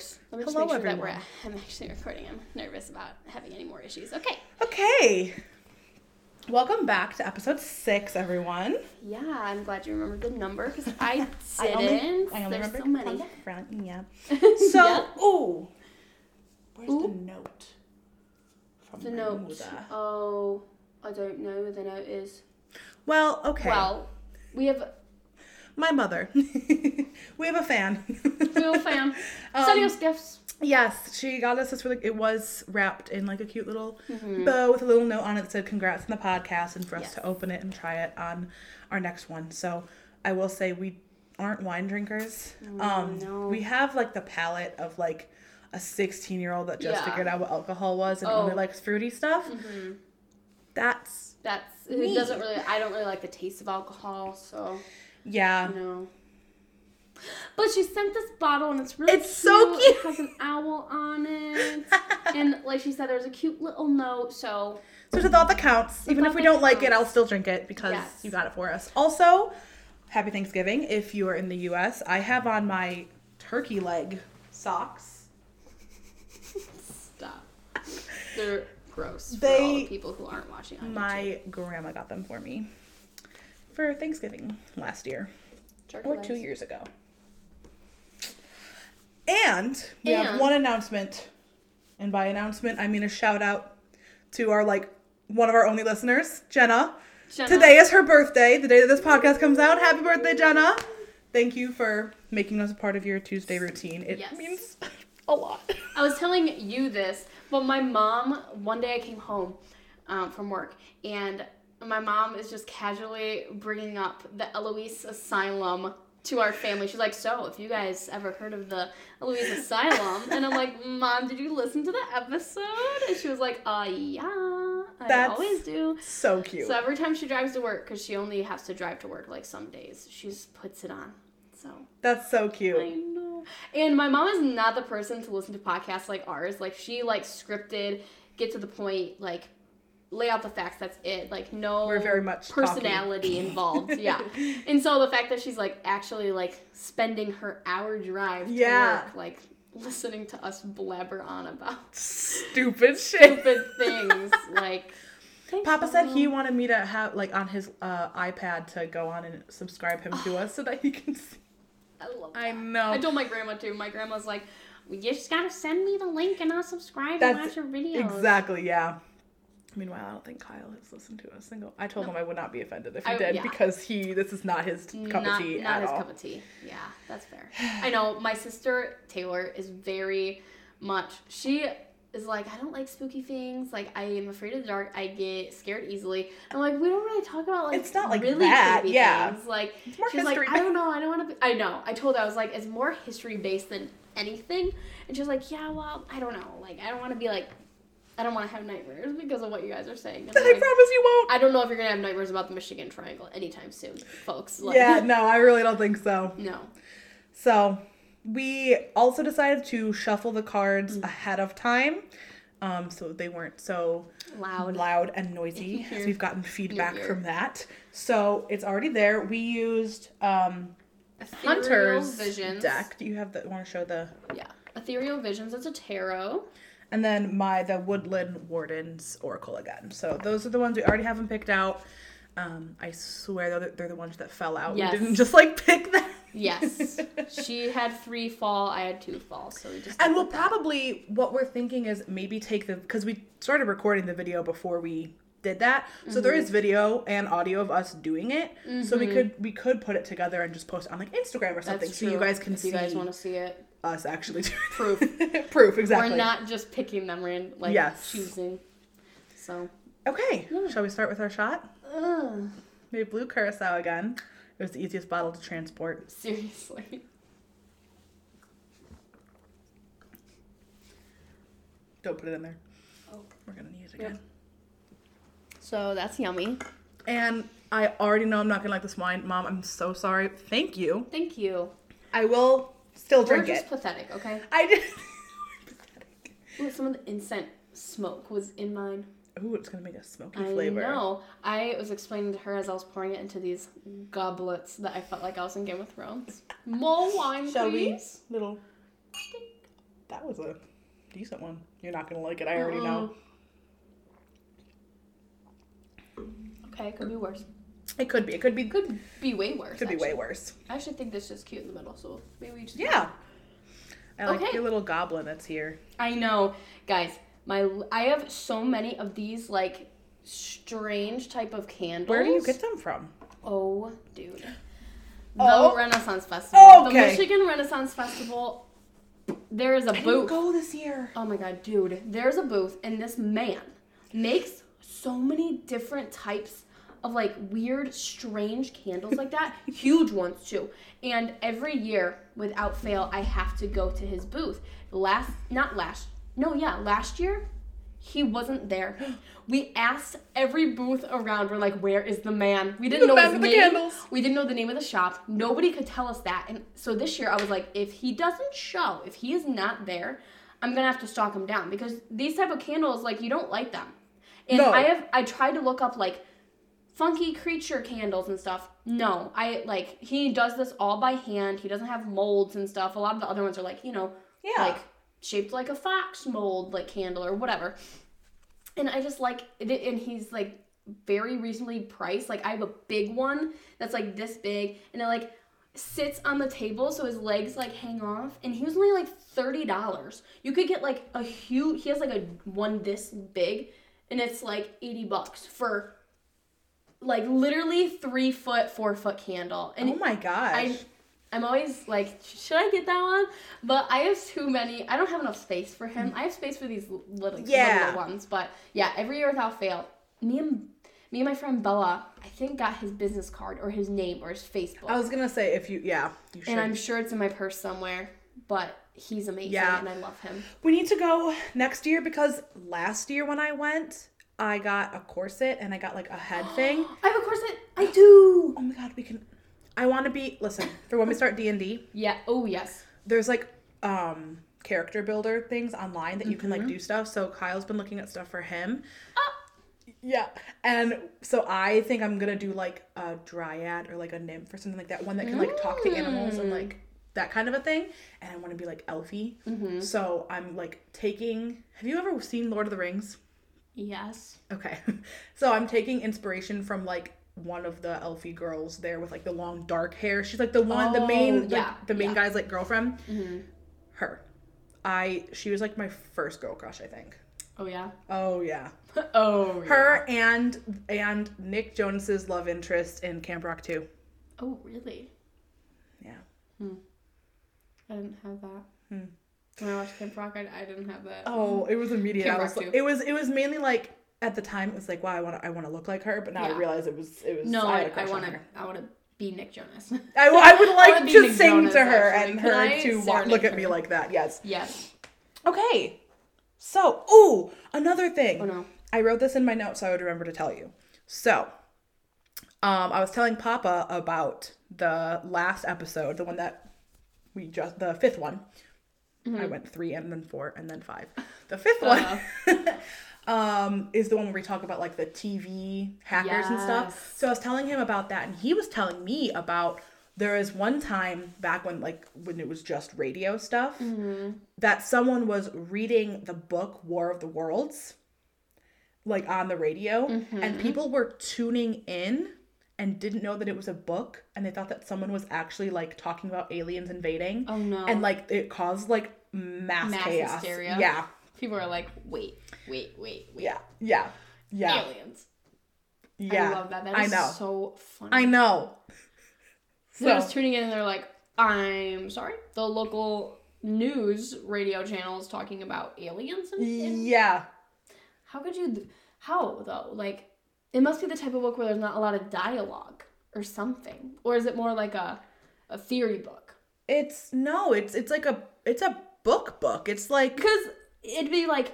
folks. Let me just Hello, make sure that everyone. we're. I'm actually recording. I'm nervous about having any more issues. Okay. Okay. Welcome back to episode six, everyone. Yeah, I'm glad you remembered the number because I didn't. only, I only There's remember so from many. the front. Yeah. So, Yeah. ooh, where's the note? From The note. Oh, I don't know where the note is. Well, okay. Well, we have my mother. we have a fan. real fan. Um, Sending us gifts. Yes, she got us this really. It was wrapped in like a cute little Mhm. bow with a little note on it that said "Congrats on the podcast" and for us Yes. to open it and try it on our next one. So I will say we aren't wine drinkers. um, Mm, no. we have like the palate of like a 16 year old that just Yeah. figured out what alcohol was and Oh. only likes fruity stuff. hmm That's That's Me. it. Doesn't really. I don't really like the taste of alcohol, so yeah. no. But she sent this bottle and it's really It's so cute. It has an owl on it, and like she said, there's a cute little note. So So it's a thought that counts. a Even if we don't like it. I'll still drink it because Yes. you got it for us. Also, happy Thanksgiving if you are in the US. I have on my turkey leg socks. stop. They're gross for They- all the people who aren't watching on YouTube. My grandma got them for me for Thanksgiving last year Turkey or legs. two years ago. And we have one announcement. And by announcement, I mean a shout out to our like one of our only listeners, Jenna. Jenna, Today is her birthday, the day that this podcast comes out. Happy birthday, Jenna. Thank you for making us a part of your Tuesday routine. It Yes. means a lot. I was telling you this, but my mom, one day I came home um, from work, and my mom is just casually bringing up the Eloise Asylum to our family. She's like, So, if you guys ever heard of the Eloise Asylum? And I'm like, Mom, did you listen to the episode? And she was like, Uh, yeah, I That's always do. So cute. So every time she drives to work, because she only has to drive to work like some days, she just puts it on. So That's so cute. I know. And my mom is not the person to listen to podcasts like ours. Like she like scripted, get to the point, like lay out the facts. That's it. Like no We're very much talking. personality involved. Yeah. And so the fact that she's like actually like spending her hour drive to Yeah. work, like listening to us blabber on about Stupid shit. stupid things, like. thanks, Papa said he wanted me to have like on his uh, iPad to go on and subscribe him to us so that he can see. I love I know. I told my grandma too. My grandma's like, "You just gotta send me the link and I'll subscribe and watch your videos." Exactly, yeah. Meanwhile, I don't think Kyle has listened to a single. I told No. him I would not be offended if he I- did yeah. because he this is not his cup not, of tea Not his all. cup of tea. Yeah, that's fair. I know my sister Taylor is very much. She is like, I don't like spooky things. Like, I am afraid of the dark. I get scared easily. I'm like, we don't really talk about like. It's not like really that, creepy yeah. Things. Like, It's more she's like, history I don't know. I don't want to. I know. I told her I was like, it's more history based than anything. And she was like, yeah, well, I don't know. Like, I don't want to be like. I don't want to have nightmares because of what you guys are saying. And I like, promise you won't. I don't know if you're gonna have nightmares about the Michigan Triangle anytime soon, folks. Like, yeah, no, I really don't think so. no. So, we also decided to shuffle the cards Mm. ahead of time, um, so they weren't so Loud. loud and noisy. As we've gotten feedback from that. So it's already there. We used um, Hunter's Visions. deck. Do you have the? Want to show the? Yeah. Ethereal Visions. It's a tarot. And then my the Woodland Wardens Oracle again. So those are the ones we already have them picked out. Um, I swear they're, they're the ones that fell out. Yes. We didn't just like pick them. Yes. she had three fall. I had two fall. So we just. And we'll probably what we're thinking is maybe take the because we started recording the video before we did that. So there Mm-hmm. is video and audio of us doing it. So we could we could put it together and just post it on like Instagram or something so you guys can if see you guys want to see it. Us actually doing Proof. Proof exactly. We're not just picking them and like Yes. choosing. So. Okay. Yeah. Shall we start with our shot? Ugh. Maybe blue curacao again. It was the easiest bottle to transport. Seriously. Don't put it in there. Oh. We're gonna need it Yep. again. So that's yummy. And I already know I'm not gonna like this wine. Mom, I'm so sorry. Thank you. Thank you. I will still We're drink just it. pathetic, okay? I did. Ooh, some of the incense smoke was in mine. Ooh, it's gonna make a smoky I flavor. know. I was explaining to her as I was pouring it into these goblets that I felt like I was in Game of Thrones. More wine, Shall we? please. Little. that was a decent one. You're not gonna like it. I already know. Uh, okay, it could be worse. It could be. It could be. Could, be way worse. Could be way worse. I actually think this is cute in the middle, so maybe we just. Yeah. I like Okay. your little goblin that's here. I know, guys. My I have so many of these like strange type of candles. Where do you get them from? Oh, dude. The Oh. Renaissance Festival. The Okay. The Michigan Renaissance Festival. There is a I booth. go this year. Oh my god, dude. There's a booth, and this man makes so many different types of like weird, strange candles like that. Huge ones too. And every year, without fail, I have to go to his booth. Last, not last, no, yeah, last year, he wasn't there. We asked every booth around. We're like, "Where is the man?" We didn't The know his name. candles. We didn't know the name of the shop. Nobody could tell us that. And so this year I was like, if he doesn't show, if he is not there, I'm gonna have to stalk him down because these type of candles, like you don't light them. And No. I have I tried to look up like funky creature candles and stuff. No, I like he does this all by hand. He doesn't have molds and stuff. A lot of the other ones are like, you know, Yeah. like shaped like a fox mold, like candle or whatever. And I just like it, and he's like very reasonably priced. Like I have a big one that's like this big, and it like sits on the table so his legs like hang off, and he was only like thirty dollars. You could get like a huge. He has like a one this big, and it's like eighty bucks for like literally three foot, four foot candle. And oh my gosh. I, I'm always like, should I get that one? But I have too many. I don't have enough space for him. Mm-hmm. I have space for these little, Yeah. little ones. But yeah, every year without fail, me and me and my friend Bella, I think got his business card or his name or his Facebook, I was gonna say if you yeah you should. and I'm sure it's in my purse somewhere. But he's amazing, Yeah. and I love him. We need to go next year because last year when I went, I got a corset and I got like a head thing. I have a corset. I do. Oh my god, we can. I want to be. Listen, for when we start D and D, Yeah. Oh yes. there's like um character builder things online that you can Mm-hmm. like do stuff. So Kyle's been looking at stuff for him. Ah. Yeah, and so I think I'm gonna do like a dryad or like a nymph or something like that, one that can like talk to animals and Mm. like that kind of a thing. And I want to be like elfy. Mm-hmm. So I'm like taking. Have you ever seen Lord of the Rings? Yes. Okay. So I'm taking inspiration from like one of the elfie girls there with like the long dark hair. She's like the one, the Oh, main, like, yeah, the main yeah. guy's like girlfriend. Mm-hmm. Her. I. She was like my first girl crush, I think. Oh yeah. Oh yeah. oh. Her and and Nick Jonas's love interest in Camp Rock 2. Oh really? Yeah. I didn't have that. Hmm. When I watched Camp Rock, I, I didn't have that. Oh, it was immediate. Camp I was like- it was it was mainly like at the time it was like wow I want to I want to look like her, but now I realize it was it was no, I, I, had a I crush on want to. I want to be Nick Jonas. I, I would like wanna Nick sing Jonas, to her actually. and Can her I to wa- look at me like that. Yes. yes. Okay. So, ooh, another thing. Oh no. I wrote this in my notes so I would remember to tell you. So, um, I was telling Papa about the last episode, the one that we just, the fifth one. I mm-hmm. went three and then four and then five. The fifth one uh-huh. um, is the one where we talk about like the TV hackers and stuff. So I was telling him about that, and he was telling me about there is one time back when like when it was just radio stuff mm-hmm. that someone was reading the book War of the Worlds like on the radio and mm-hmm. people were tuning in and didn't know that it was a book and they thought that someone was actually like talking about aliens invading Oh no. and like it caused like mass, Mass chaos. hysteria. Yeah. people are like, wait, wait, wait, wait. Yeah. Yeah. Yeah. Aliens. Yeah. I love that. That I know. so funny. I know. They're So, just tuning in and they're like, I'm sorry. The local news radio channel is talking about aliens and, and yeah. How could you? How though? Like, it must be the type of book where there's not a lot of dialogue or something, or is it more like a a theory book? It's no, it's it's like a it's a book book. It's like Because it'd be like,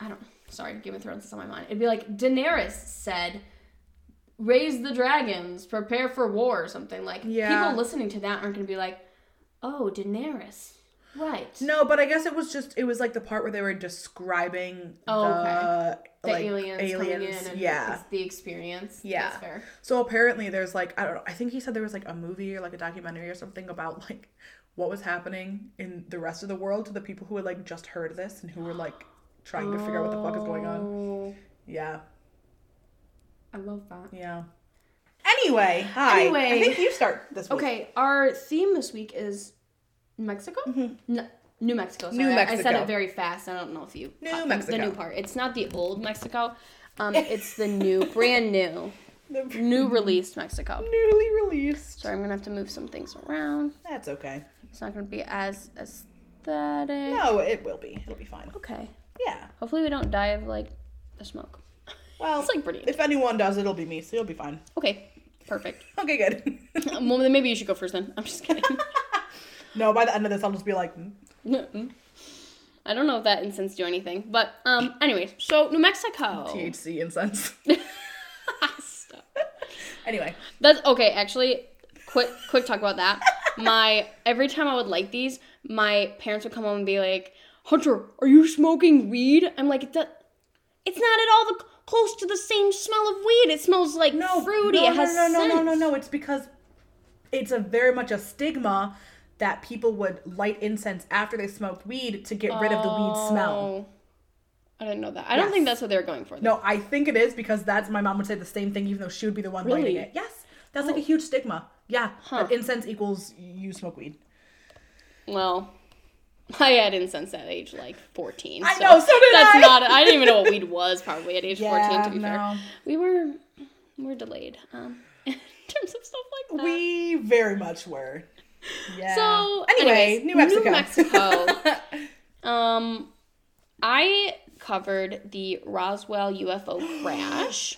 I don't. Sorry, Game of Thrones is on my mind. It'd be like Daenerys said, "Raise the dragons, prepare for war," or something like. Yeah. People listening to that aren't gonna be like, "Oh, Daenerys." Right. No, but I guess it was just it was like the part where they were describing Oh, the, The like, aliens, coming in and yeah. the experience. Yeah. So apparently there's like I don't know, I think he said there was like a movie or like a documentary or something about like what was happening in the rest of the world to the people who had like just heard this and who were like trying to figure out what the fuck is going on. Oh, Yeah, I love that. yeah. Anyway, hi. Anyway. I think you start this week. Okay, our theme this week is Mexico. No, New Mexico. Sorry. Mm-hmm. New I- I said it very fast. I don't know if you New the- Mexico. The new part. It's not the old Mexico. Um, it's the new, brand new, The new released Mexico. newly released. So I'm gonna have to move some things around. That's okay. It's not gonna be as aesthetic. No, it will be. It'll be fine. Okay. Yeah. Hopefully we don't die of like the smoke. Well, It's like pretty. if anyone does, it'll be me, so you'll be fine. Okay. Perfect. Okay, good. well, then maybe you should go first. Then I'm just kidding. No, by the end of this, I'll just be like, mm, I don't know if that incense do anything, but um. Anyways, so New Mexico. THC incense. Stop. anyway, That's okay. Actually, quick quick talk about that. My every time I would light these, my parents would come home and be like, "Hunter, are you smoking weed?" I'm like, "That it's not at all the close to the same smell of weed. It smells like no, fruity. No, it has no, no, no, no, scent." no, no. It's because it's a very much a stigma that people would light incense after they smoked weed to get rid of the weed smell. Oh. I didn't know that. I don't Yes. think that's what they were going for. though. No, I think it is because that's my mom would say the same thing, even though she would be the one lighting it. Yes, that's like a huge stigma. Yeah, Huh. that incense equals you smoke weed. Well, I had incense at age like 14. I know, so did that's I. not. I didn't even know what weed was probably at age 14. To be fair, we were we were delayed um, in terms of stuff like that. We very much were. Yeah. So anyway, anyways, New Mexico. New Mexico. um, I covered the Roswell UFO crash.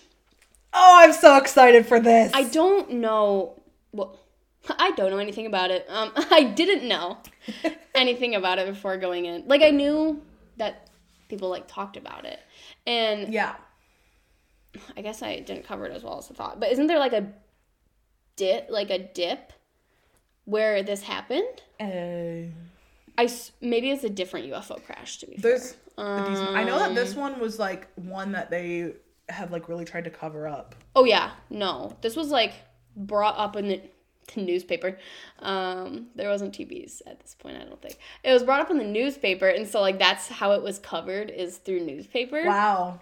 oh, I'm so excited for this. I don't know. Well, I don't know anything about it. Um, I didn't know anything about it before going in. Like I knew that people like talked about it, and Yeah. I guess I didn't cover it as well as I thought. But isn't there like a dip, like a dip, where this happened? Uh, I maybe it's a different UFO crash. To be there's fair. these, I know that this Um, one was like one that they have like really tried to cover up. Oh yeah, no. This was like brought up in the, the newspaper. Um, there wasn't TVs at this point, I don't think. It was brought up in the newspaper, and so like that's how it was covered is through newspaper. Wow.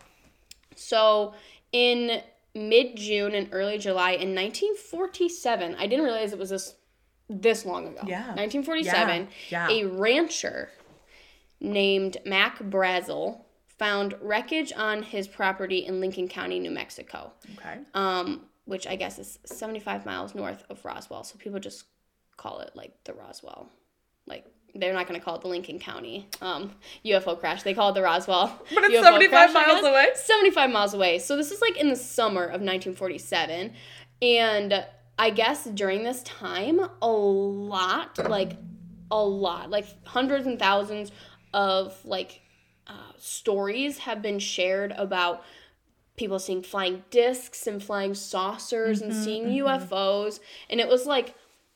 So in mid June and early July in 1947, I didn't realize it was this this long ago. Yeah. 1947, Yeah, yeah. a rancher named Mac Brazel found wreckage on his property in Lincoln County, New Mexico Okay. um, which I guess is 75 miles north of Roswell. So people just call it like the Roswell. Like they're not going to call it the Lincoln County um, UFO crash. They call it the Roswell. But it's UFO 75 crash, miles away. 75 miles away. So this is like in the summer of 1947. And I guess during this time, a lot, like a lot, like hundreds and thousands of like uh, stories have been shared about people seeing flying discs and flying saucers and seeing UFOs. And it was like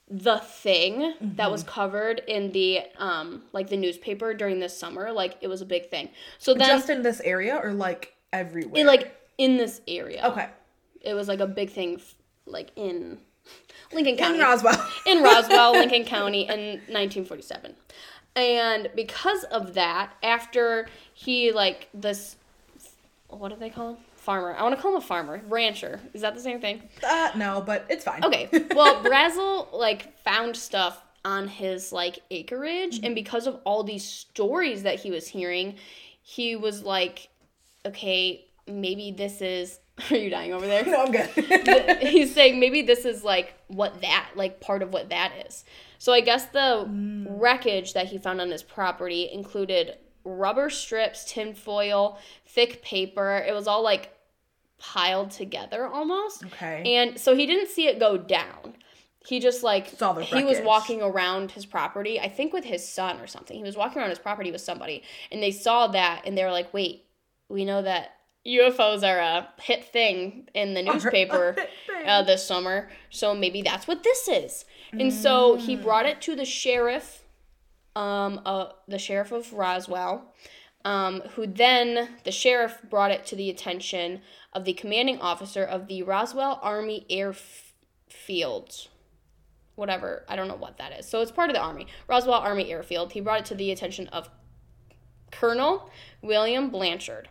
the thing that was covered in the um like the newspaper during this summer like it was a big thing so then Just in this area or like everywhere? in like in this area okay. it was like a big thing f- like in lincoln county In Roswell. in Roswell, Lincoln County in 1947. And because of that, after he like this what do they call him? Farmer. I want to call him a farmer. Rancher. Is that the same thing? uh, no, but it's fine. Okay. Well, Brazel like found stuff on his like acreage and because of all these stories that he was hearing, he was like okay, maybe this is Are you dying over there? no, I'm good. he's saying maybe this is like what that like part of what that is. So i guess the mm. wreckage that he found on his property included rubber strips tinfoil thick paper. It was all like piled together almost. Okay. and so he didn't see it go down. He just like Saw the he was walking around his property i think with his son or something. He was walking around his property with somebody and they saw that and they were like wait we know that ufos are a hit thing in the newspaper uh, this summer so maybe that's what this is and so he Mm. brought it to the sheriff um uh, the sheriff of roswell um, who then the sheriff brought it to the attention of the commanding officer of the Roswell Army Airfield. whatever. I don't know what that is. So it's part of the Army. Roswell Army Airfield. He brought it to the attention of Colonel William Blanchard.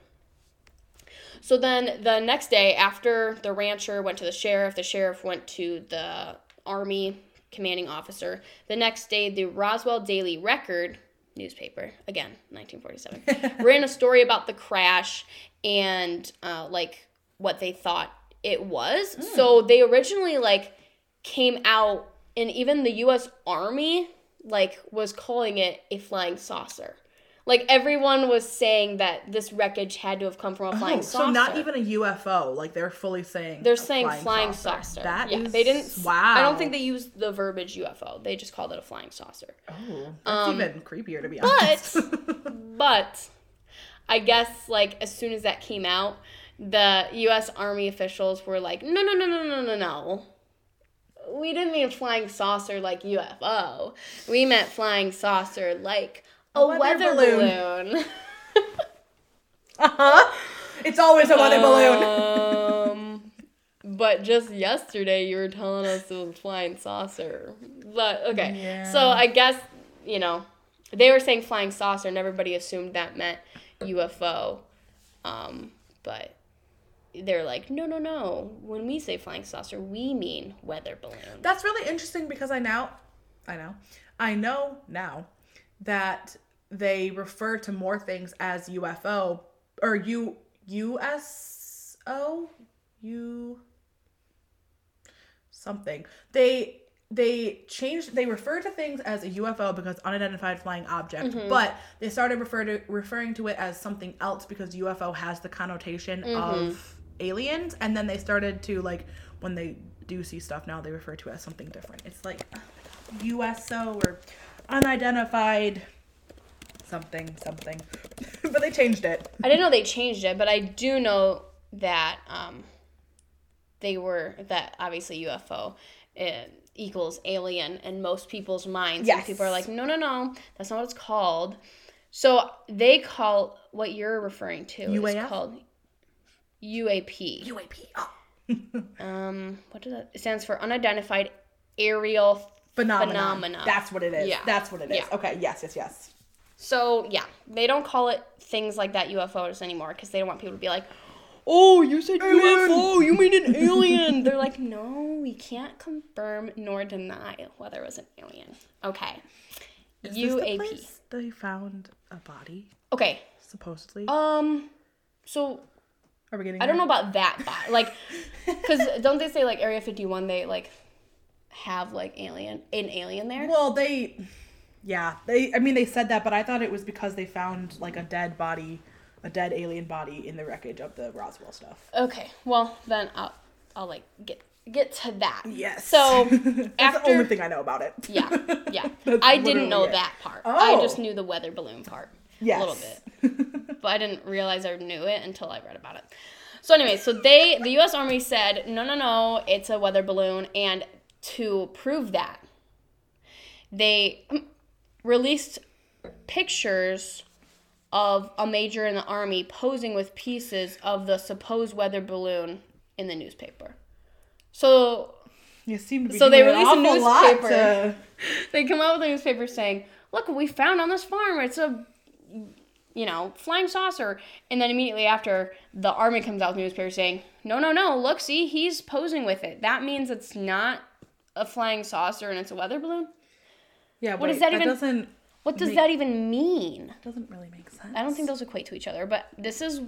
So then the next day, after the rancher went to the sheriff, the sheriff went to the Army commanding officer. The next day, the Roswell Daily Record newspaper, again, 1947, ran a story about the crash and uh, like what they thought it was. Hmm. So they originally like came out, and even the U.S. Army like was calling it a flying saucer. Like everyone was saying that this wreckage had to have come from a flying Oh, saucer. so not even a UFO. Like they're fully saying. They're saying flying, saucer. That yeah, is- they didn't. Wow. I don't think they used the verbiage UFO. They just called it a flying saucer. Oh, that's Um, even creepier to be honest. but- But I guess like as soon as that came out, the U.S. Army officials were like, no, no, no, no, no, no, no. We didn't mean flying saucer like UFO. We meant flying saucer like a, weather weather, balloon." balloon. uh-huh. It's always a weather balloon. Um, but just yesterday you were telling us it was a flying saucer. But okay. Yeah. So I guess, you know, they were saying flying saucer and everybody assumed that meant UFO. Um, but they're like, no, no, no. When we say flying saucer, we mean weather balloon. That's really interesting because I now, I know, I know now that they refer to more things as UFO or U USO U something. They they changed they refer to things as a UFO because unidentified flying object, mm-hmm. but they started refer to referring to it as something else because UFO has the connotation mm-hmm. of aliens and then they started to like when they do see stuff now they refer to it as something different. It's like USO or unidentified something something. but they changed it. I didn't know they changed it, but I do know that um, they were that obviously UFO uh, equals alien in most people's minds. And people are like, no, no, no, that's not what it's called. So they call what you're referring to UAF? is called UAP. UAP. Oh. Um, what does that? It stands for unidentified aerial. Phenomenon. Phenomena. That's what it is. Yeah. That's what it is. Yeah. Okay, yes, yes, yes. So yeah, they don't call it things like that UFOs anymore because they don't want people to be like, "Oh, you said UFO, you mean an alien?" They're like, "No, we can't confirm nor deny whether it was an alien." Okay, Is this the UAP. place they found a body, Okay, supposedly? um, so Are we getting I don't know about that, but like, because don't they say like Area Fifty One? They like have like alien an alien there. Well, they, yeah, they. I mean, they said that, but I thought it was because they found like a dead body, a dead alien body in the wreckage of the Roswell stuff. Okay, well then I'll I'll like get get to that. Yes. So That's after the only thing I know about it. Yeah, yeah. I didn't know it. that part. I Oh. just knew the weather balloon part Yes. a little bit, but I didn't realize I knew it until I read about it. So anyway, so they the U.S. Army said no, no, no, it's a weather balloon, and to prove that, they released pictures of a major in the army posing with pieces of the supposed weather balloon in the newspaper. So You seem to be So they released a newspaper. to- they come out with a newspaper saying, "Look what we found on this farm. It's a, you know, flying saucer." And then immediately after, the army comes out with a newspaper saying, "No, no, no. Look, see, he's posing with it. That means it's not a flying saucer and it's a weather balloon. Yeah, What wait, does that even- doesn't What does Make- that even mean?" doesn't really make sense. I don't think those equate to each other, but this is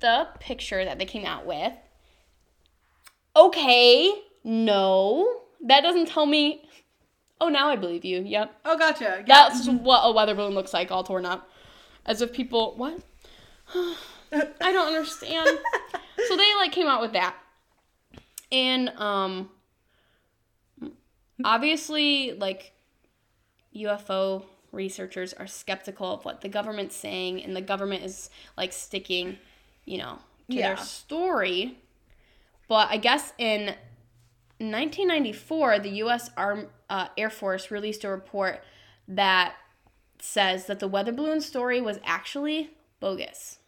the picture that they came out with. Okay, no, that doesn't tell me. Oh, now I believe you. Yep. Oh, gotcha. Yeah. That's what a weather balloon looks like, all torn up. As if people what? I don't understand. so they like came out with that. And um obviously like UFO researchers are skeptical of what the government's saying and the government is like sticking, you know, to Yeah. their story. But I guess in 1994, the U.S. Arm, uh, Air Force released a report that says that the weather balloon story was actually bogus.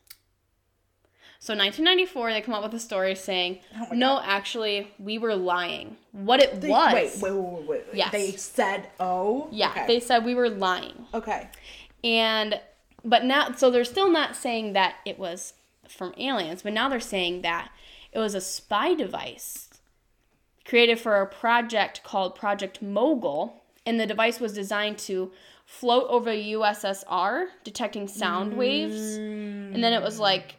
So 1994, they come up with a story saying, Oh "No, actually, we were lying. What it They- was." Wait, wait, wait, wait, wait. Yes. They said, oh. Yeah, Okay. they said we were lying. okay. And but now so they're still not saying that it was from aliens, but now they're saying that it was a spy device created for a project called Project Mogul, and the device was designed to float over USSR, detecting sound waves, and then it was like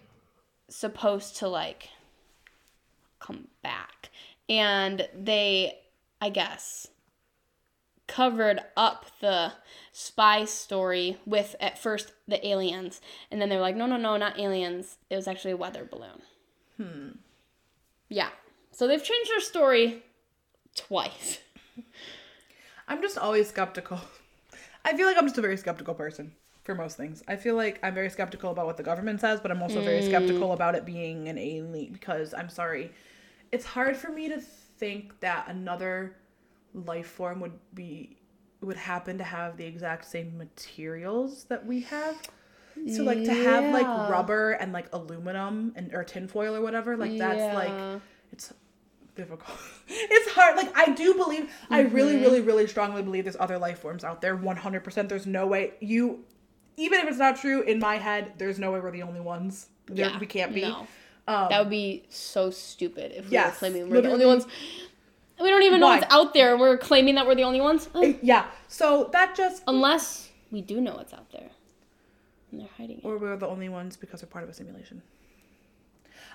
supposed to like come back. And they I guess covered up the spy story with at first the aliens. And then they're like no no no not aliens. It was actually a weather balloon. Hmm. Yeah. So they've changed their story twice. I'm just always skeptical. I feel like I'm just a very skeptical person for most things. I feel like I'm very skeptical about what the government says, but I'm also very Mm. skeptical about it being an alien because I'm sorry. It's hard for me to think that another life form would be would happen to have the exact same materials that we have. So like to have like rubber and like aluminum and or tinfoil or whatever, like that's Yeah. like it's difficult. it's hard. Like I do believe, I really, really, really strongly believe there's other life forms out there. One hundred percent. There's no way you, even if it's not true in my head, there's no way we're the only ones. There- yeah we can't be. no. Um, that would be so stupid if we Yes, were claiming we're the only ones we don't even know Why? what's out there and we're claiming that we're the only ones Ugh. yeah. So that just, unless we do know what's out there and they're hiding it or we're the only ones because we're part of a simulation.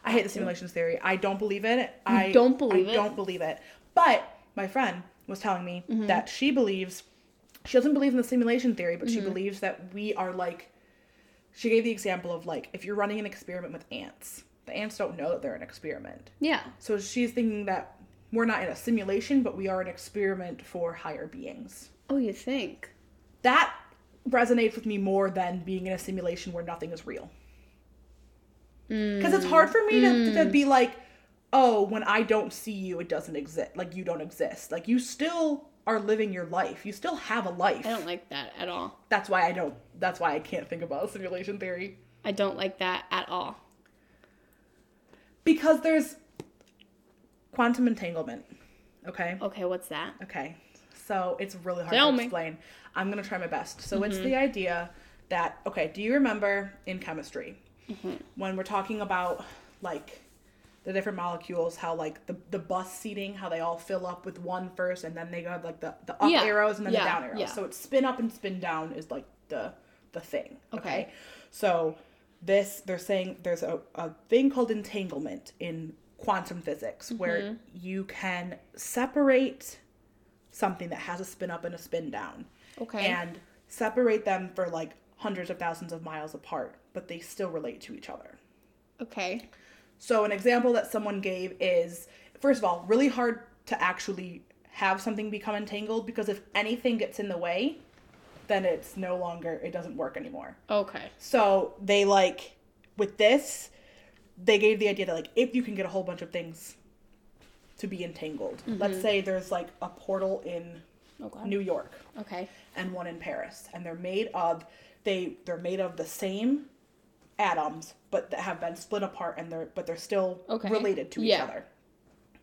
I hate the simulations theory. I don't believe in it. I don't believe I it? don't believe it. But my friend was telling me Mm-hmm. that she believes she doesn't believe in the simulation theory, but Mm-hmm. she believes that we are like she gave the example of like if you're running an experiment with ants, the ants don't know that they're an experiment. yeah So she's thinking that we're not in a simulation, but we are an experiment for higher beings. oh you think That resonates with me more than being in a simulation where nothing is real. Because it's hard for me to, to be like, oh, when I don't see you, it doesn't exist. Like, you don't exist. Like, you still are living your life. You still have a life. i don't like that at all That's why I don't, that's why I can't think about simulation theory. i don't like that at all Because there's quantum entanglement. Okay? okay what's that Okay. So it's really hard Tell to me. explain. I'm going to try my best. So it's mm-hmm. the idea that, okay, do you remember in chemistry mm-hmm. when we're talking about like the different molecules, how like the, the bus seating, how they all fill up with one first and then they go like the, the up Yeah. arrows and then Yeah. the down arrows. Yeah. So it's spin up and spin down is like the the thing. Okay. Okay. So this they're saying there's a, a thing called entanglement in quantum physics where Mm-hmm. you can separate something that has a spin up and a spin down okay and separate them for like hundreds of thousands of miles apart, but they still relate to each other. okay So an example that someone gave is first of all, really hard to actually have something become entangled because if anything gets in the way, then it's no longer it doesn't work anymore. okay So they like with this, they gave the idea that like if you can get a whole bunch of things to be entangled. Mm-hmm. Let's say there's like a portal in oh, okay New York okay and one in Paris, and they're made of they they're made of the same atoms, but that have been split apart, and they're but they're still Okay. related to each other.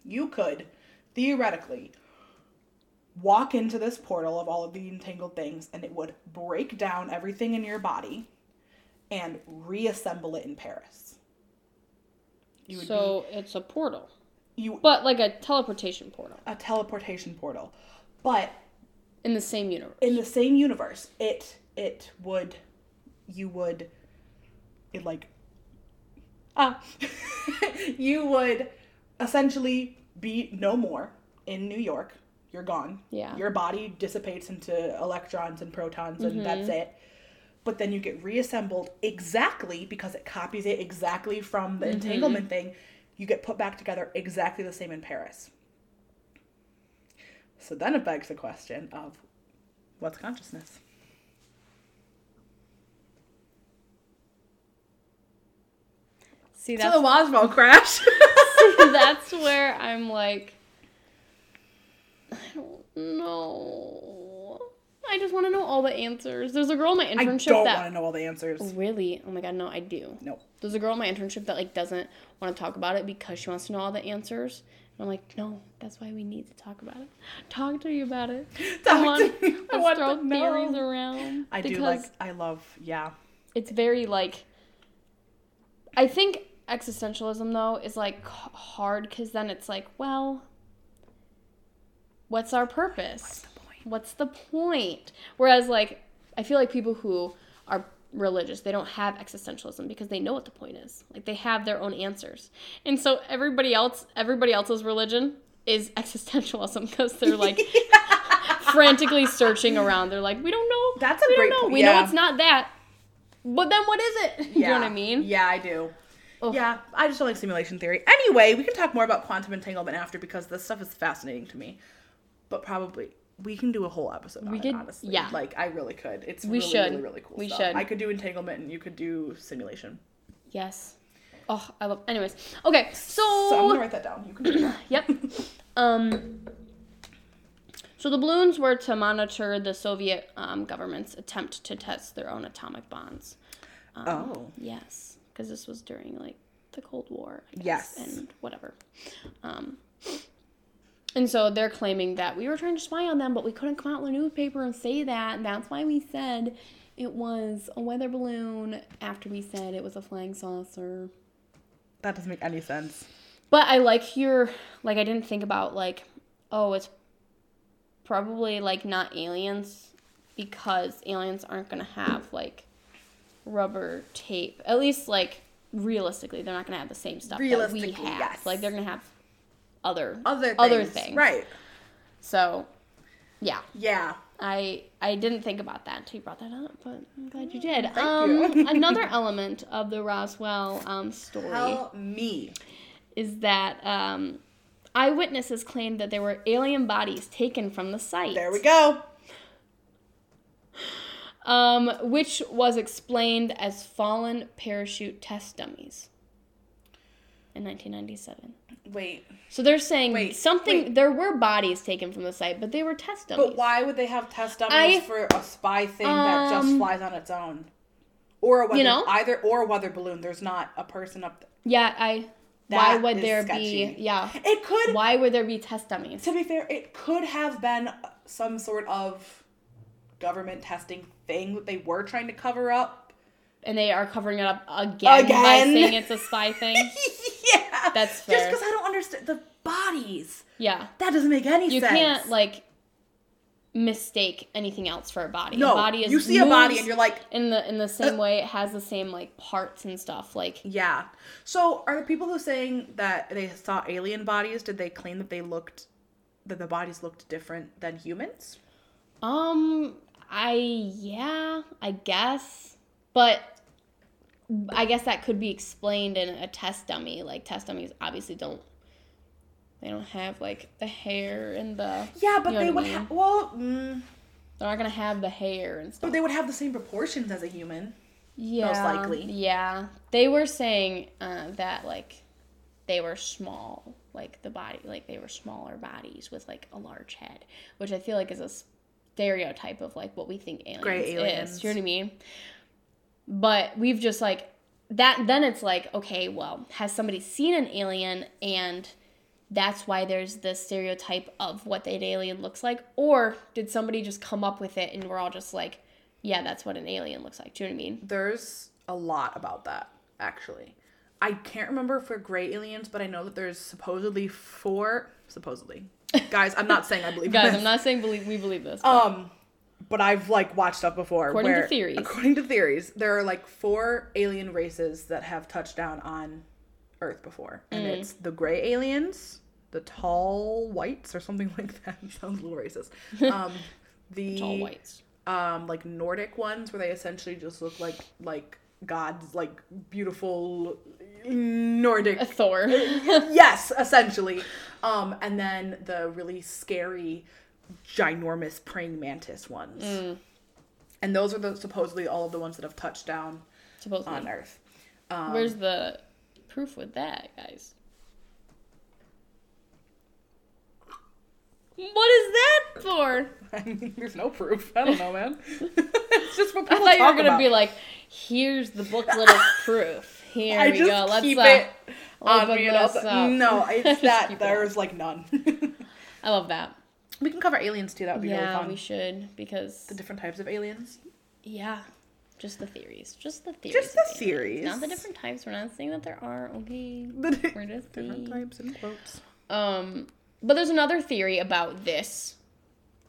You could theoretically walk into this portal of all of the entangled things, and it would break down everything in your body and reassemble it in Paris. You would so it's a portal you but like a teleportation portal a teleportation portal, but in the same universe in the same universe it it would you would it like ah you would essentially be no more in new york. You're gone. Yeah. your body dissipates into electrons and protons and that's it. But then you get reassembled exactly because it copies it exactly from the entanglement thing. You get put back together exactly the same in paris. So then it begs the question of what's consciousness see so that's the Roswell crash that's where I'm like, I don't know. I just want to know all the answers. There's a girl in my internship that. I don't that want to know all the answers. really. Oh my god, no, I do. No. There's a girl in my internship that like doesn't want to talk about it because she wants to know all the answers. And I'm like, no, that's why we need to talk about it. Talk to you about it. Talk I want, to me. I want throw to know. theories around. I do like. I love. Yeah. it's very like. I think existentialism though is like hard because then it's like, well, what's our purpose? What's the point? What's the point? Whereas, like, I feel like people who are religious, they don't have existentialism because they know what the point is. Like, they have their own answers. And so everybody else, everybody else's religion is existentialism because they're like frantically searching around. They're like, we don't know. That's a we great don't know. point. We know it's not that. But then what is it? You know what I mean? Yeah, I do. Ugh. Yeah, I just don't like simulation theory. Anyway, we can talk more about quantum entanglement after because this stuff is fascinating to me. But probably we can do a whole episode We it, could- honestly. yeah. Like I really could. It's We really, should. really, really cool We stuff. should. I could do entanglement and you could do simulation. Yes. Oh, I love. Anyways, okay. So, So I'm gonna write that down. You can do that. Yep. Um, so the balloons were to monitor the Soviet um, government's attempt to test their own atomic bombs. Um, Oh. Yes, because this was during like the Cold War. I guess, Yes. And whatever. Um, and so they're claiming that we were trying to spy on them, but we couldn't come out in the newspaper and say that. And that's why we said it was a weather balloon after we said it was a flying saucer. That doesn't make any sense. But I like your like I didn't think about like oh it's probably like not aliens because aliens aren't gonna have like rubber tape. At least like realistically, they're not gonna have the same stuff that we have. yes. Like they're gonna have other Other things. Other things. Right. So yeah. Yeah. I I didn't think about that until you brought that up, but I'm glad you did. Thank um, you. another element of the Roswell um, story Tell me. is that um, eyewitnesses claimed that there were alien bodies taken from the site. There we go. Um, which was explained as fallen parachute test dummies in 1997. Wait. So they're saying Wait, something. wait. There were bodies taken from the site, but they were test dummies. But why would they have test dummies I- for a spy thing that just Um, flies on its own? Or a weather, you know? either or a weather balloon. There's not a person up. there. Yeah, I. why would there sketchy. be? Yeah. it could. Why would there be test dummies? To be fair, it could have been some sort of government testing thing that they were trying to cover up. And they are covering it up again, by Again. saying it's a spy thing. yeah, That's Just because I don't understand the bodies. Yeah. That doesn't make any You sense. You can't like mistake anything else for a body. No, a body is you see a body and you're like, in the in the same Uh. way it has the same like parts and stuff. Like yeah. So are the people who saying that they saw alien bodies? Did they claim that they looked, that the bodies looked different than humans? Um I yeah, I guess. But I guess that could be explained in a test dummy. Like test dummies obviously don't they don't have like the hair and the Yeah, but You know they would I mean? have. Well, mm, they're not gonna have the hair and stuff. but they would have the same proportions as a human. Yeah, most likely. Yeah, they were saying uh, that like they were small, like the body, like they were smaller bodies with like a large head, which I feel like is a stereotype of like what we think aliens, Gray aliens. is. You know what I mean? But we've just like that. Then it's like, okay, well, has somebody seen an alien and that's why there's this stereotype of what that alien looks like, or did somebody just come up with it and we're all just like, yeah, that's what an alien looks like. Do you know what I mean? There's a lot about that, actually. I can't remember for gray aliens, but I know that there's supposedly four. Supposedly, guys, I'm not saying I believe Guys, this. I'm not saying believe we believe this. Um, but I've like watched stuff before. According to theories. According to theories, there are like four alien races that have touched down on Earth before, and Mm. it's the gray aliens, the tall whites, or something like that. Sounds a little racist. Um, the Tall whites. um like Nordic ones where they essentially just look like like gods, like beautiful Nordic A Thor. yes, essentially. Um, and then the really scary, ginormous praying mantis ones. Mm. And those are the supposedly all of the ones that have touched down Supposedly. on Earth. Um, Where's the proof with that, guys? What is that for? I mean, there's no proof. I don't know, man. it's just what I people thought you were gonna about. be like, "Here's the booklet of proof. Here I we just go. Let's keep uh, it on me. This say- up." no, it's that keep it there's like none. I love that. we can cover aliens too. That would be really Yeah, fun. we should because the different types of aliens. yeah, just the theories, just the theories. Just the theories. not the different types. We're not saying that there are. Okay, The we're just different saying. types in quotes. Um, but there's another theory about this.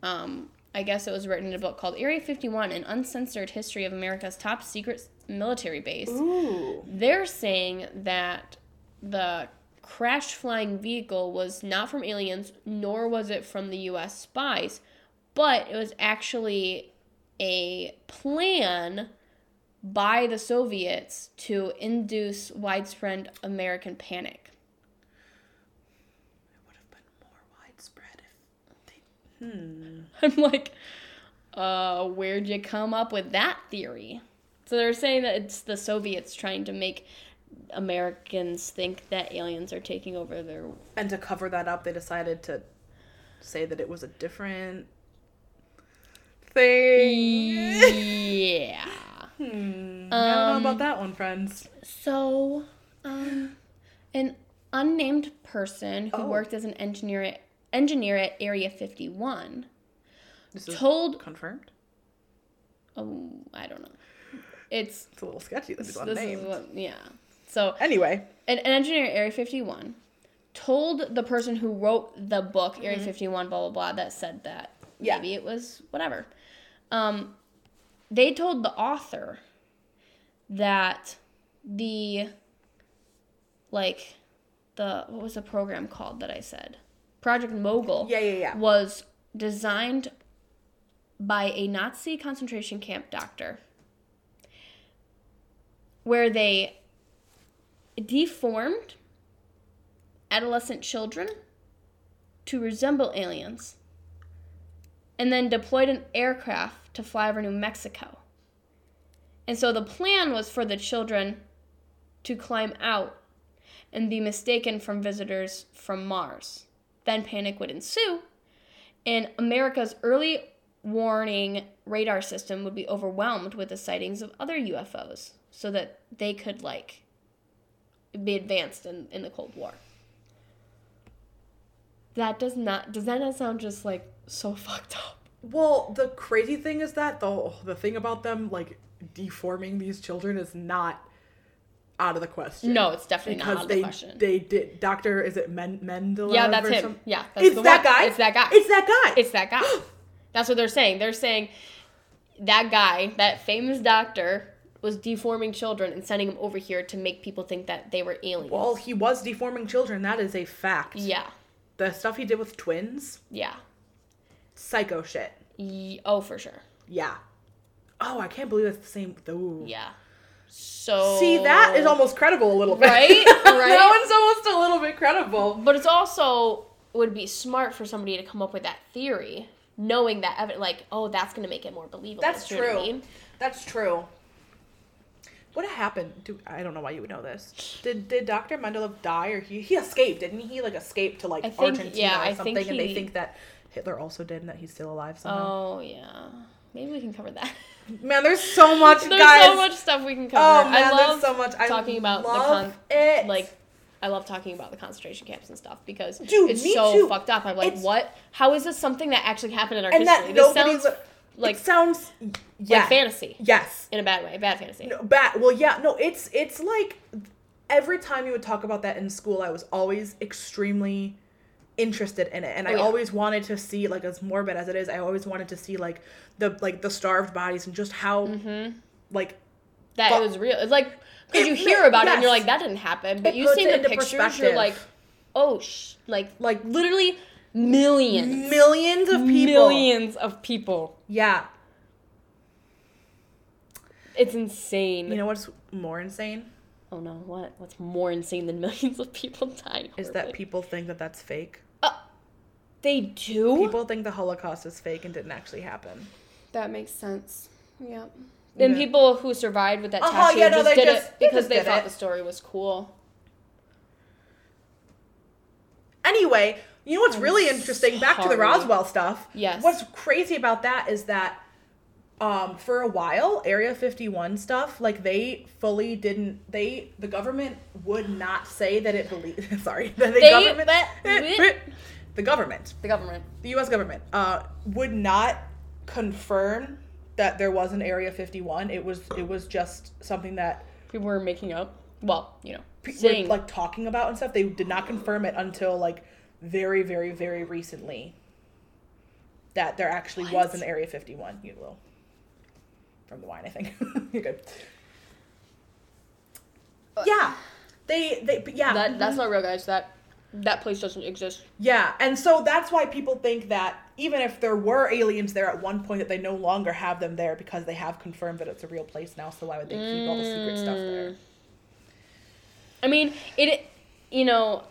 Um, I guess it was written in a book called Area 51: An Uncensored History of America's Top Secret Military Base. Ooh. They're saying that the crash flying vehicle was not from aliens, nor was it from the U.S. spies, but it was actually a plan by the Soviets to induce widespread American panic. It would have been more widespread if they. Hmm. I'm like, uh, where'd you come up with that theory? So they're saying that it's the Soviets trying to make Americans think that aliens are taking over their. And to cover that up, they decided to say that it was a different thing. Yeah. Hmm. I don't know Um, about that one, friends. So, um, an unnamed person who Oh. worked as an engineer at, engineer at Area 51 This is told. confirmed. Oh, I don't know. It's. It's a little sketchy that it's This unnamed. is what, yeah. So, Anyway, an, an engineer at Area 51 told the person who wrote the book Area 51 blah blah blah that said that Mm-hmm. Yeah. maybe it was whatever um they told the author that the like the what was the program called that I said Project Mogul yeah, yeah, yeah. was designed by a Nazi concentration camp doctor where they deformed adolescent children to resemble aliens and then deployed an aircraft to fly over New Mexico. And so the plan was for the children to climb out and be mistaken from visitors from Mars. Then panic would ensue, and America's early warning radar system would be overwhelmed with the sightings of other UFOs so that they could, like, be advanced in, in the Cold War. That does not, does that not sound just, like, so fucked up? Well, the crazy thing is that the the thing about them like deforming these children is not out of the question. No, it's definitely not because out of they the question. they did Doctor is it Men, Mendeleev? yeah, that's or him. some- Yeah, that's It's the that one. guy. It's that guy. It's that guy. It's that guy. That's what they're saying. They're saying that guy, that famous doctor, was deforming children and sending them over here to make people think that they were aliens. well, he was deforming children. That is a fact. yeah, The stuff he did with twins, yeah. psycho shit. Ye- oh, for sure. Yeah. Oh, I can't believe that's the same. Ooh. Yeah. So See, that is almost credible a little bit. Right? that Right? one's almost a little bit credible. But it's also would be smart for somebody to come up with that theory, knowing that evi- like, oh, that's gonna make it more believable. That's know I true. mean? That's true. What happened? Do, I don't know why you would know this. Did did Dr. Mendeleev die or he he escaped? Didn't he like escape to like think- Argentina yeah, or I something? think and they think that Hitler also did and that he's still alive somehow. Oh yeah. Maybe we can cover that. Man, there's so much, There's guys. so much stuff we can cover. Oh man, I love there's so much. I talking about the con- it. like I love talking about the concentration camps and stuff because Dude, it's so too. fucked up. I'm like, It's- what? How is this something that actually happened in our and history? that This sounds li- like it sounds yeah like fantasy yes in a bad way, bad fantasy. no, bad well yeah no it's it's like every time you would talk about that in school I was always extremely interested in it and I Oh, yeah. always wanted to see like as morbid as it is I always wanted to see like the like the starved bodies and just how mm-hmm. like That was real. It's like because you hear about it and you're like, that didn't happen. But It you see the pictures, you're like, oh, sh- like like literally millions, millions of people millions of people. yeah It's insane. you know what's more insane oh no, what? What's more insane than millions of people dying? is that people think that that's fake they do? people think the Holocaust is fake and didn't actually happen That makes sense. Yep. And Yeah. people who survived with that Uh-huh, tattoo yeah, no, just did just- it because just they thought it. the story was cool. Anyway, You know what's I'm really interesting? Back to the. Roswell stuff. Yes. What's crazy about that is that um, for a while, Area 51 stuff, like they fully didn't. They the government would not say that it believed. Sorry, that the They- government. the government, The government. the U.S. government, uh, would not confirm that there was an Area 51. It was it was just something that People were making up. Well, you know, pe- were, saying like talking about and stuff. They did not confirm it until like very, very, very recently that there actually was an Area 51. You will from the wine, I think. You're good. Yeah, they they but yeah that that's mhm. not real, guys. That that place doesn't exist. yeah, and so that's why people think that even if there were aliens there at one point, that they no longer have them there because they have confirmed that it's a real place now. So why would they keep all the secret stuff mm. there? I mean, it. You know,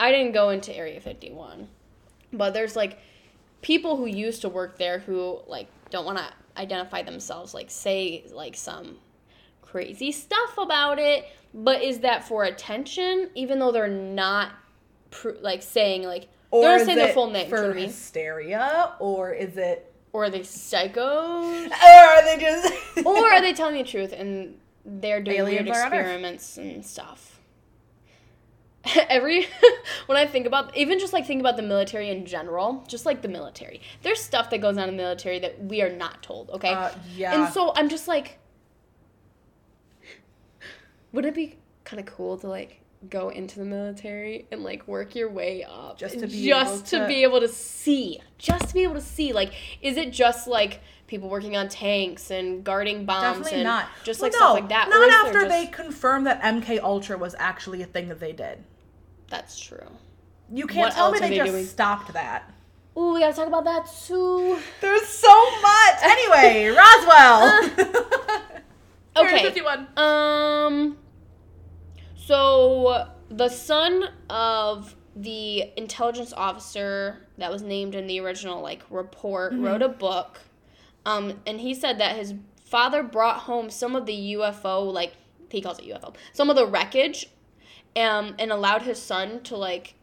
I didn't go into Area Fifty One, but there's like people who used to work there who like don't want to identify themselves, like say like some crazy stuff about it. But is that for attention? Even though they're not, pr- like saying like Or they're not saying their full name. for you know what I mean? hysteria, or is it, Or are they psychos? or are they just, or are they telling the truth and they're doing Aliens weird are on Earth. experiments and stuff? Every when I think about even just like think about the military in general, just like the military, there's stuff that goes on in the military that we are not told. Okay, Uh, yeah. and so I'm just like, would it be kind of cool to like go into the military and like work your way up Just to be just able to to- be able to see just to be able to see like is it just like people working on tanks and guarding bombs Definitely and not. just Well, like stuff like that Not after just- they confirmed that MK Ultra was actually a thing that they did. that's true You can't What tell me they, they just doing? stopped that. Ooh, we gotta talk about that too There's so much. Anyway, Roswell. Area okay 51. Um. So the son of the intelligence officer that was named in the original like report Mm-hmm. wrote a book, um, and he said that his father brought home some of the UFO like he calls it UFO, some of the wreckage, um, and allowed his son to like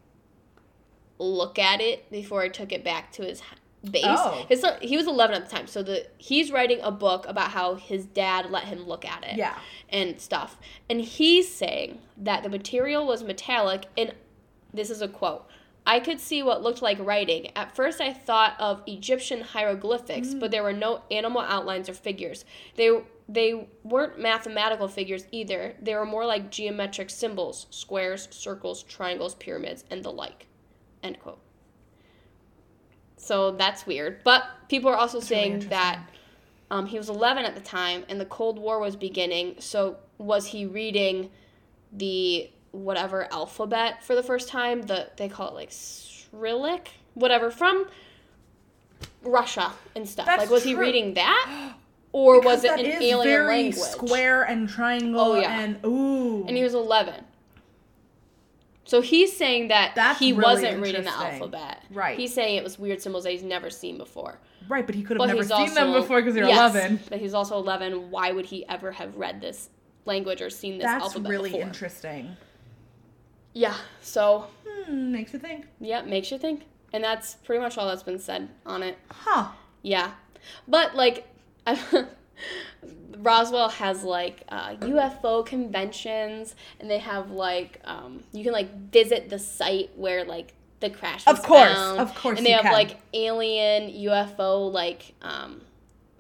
look at it before he took it back to his base. Oh. His son, he was 11 at the time, so the he's writing a book about how his dad let him look at it Yeah. and stuff. And he's saying that the material was metallic, and this is a quote. I could see what looked like writing. At first, I thought of Egyptian hieroglyphics, but mm. there were no animal outlines or figures. They they weren't mathematical figures either. They were more like geometric symbols: squares, circles, triangles, pyramids, and the like. End quote. So that's weird. But people are also really saying that um, he was 11 at the time, and the Cold War was beginning. So was he reading the whatever alphabet for the first time? The they call it like Cyrillic, whatever from Russia and stuff. That's like was he reading that, or was it Because an alien very language? square and triangle Oh, yeah. and ooh. And he was 11. So he's saying that That's he really wasn't reading the alphabet. Right. He's saying it was weird symbols that he's never seen before. right, but he could have never seen also, them before because you're yes, 11. But he's also 11. Why would he ever have read this language or seen this That's alphabet really before? interesting. Yeah. So Hmm, makes you think. yeah, makes you think, and that's pretty much all that's been said on it. Huh. Yeah, but like, Roswell has like uh, UFO conventions, and they have like um, you can like visit the site where like the crash was Of course, found, of course and they have can. like alien UFO like um,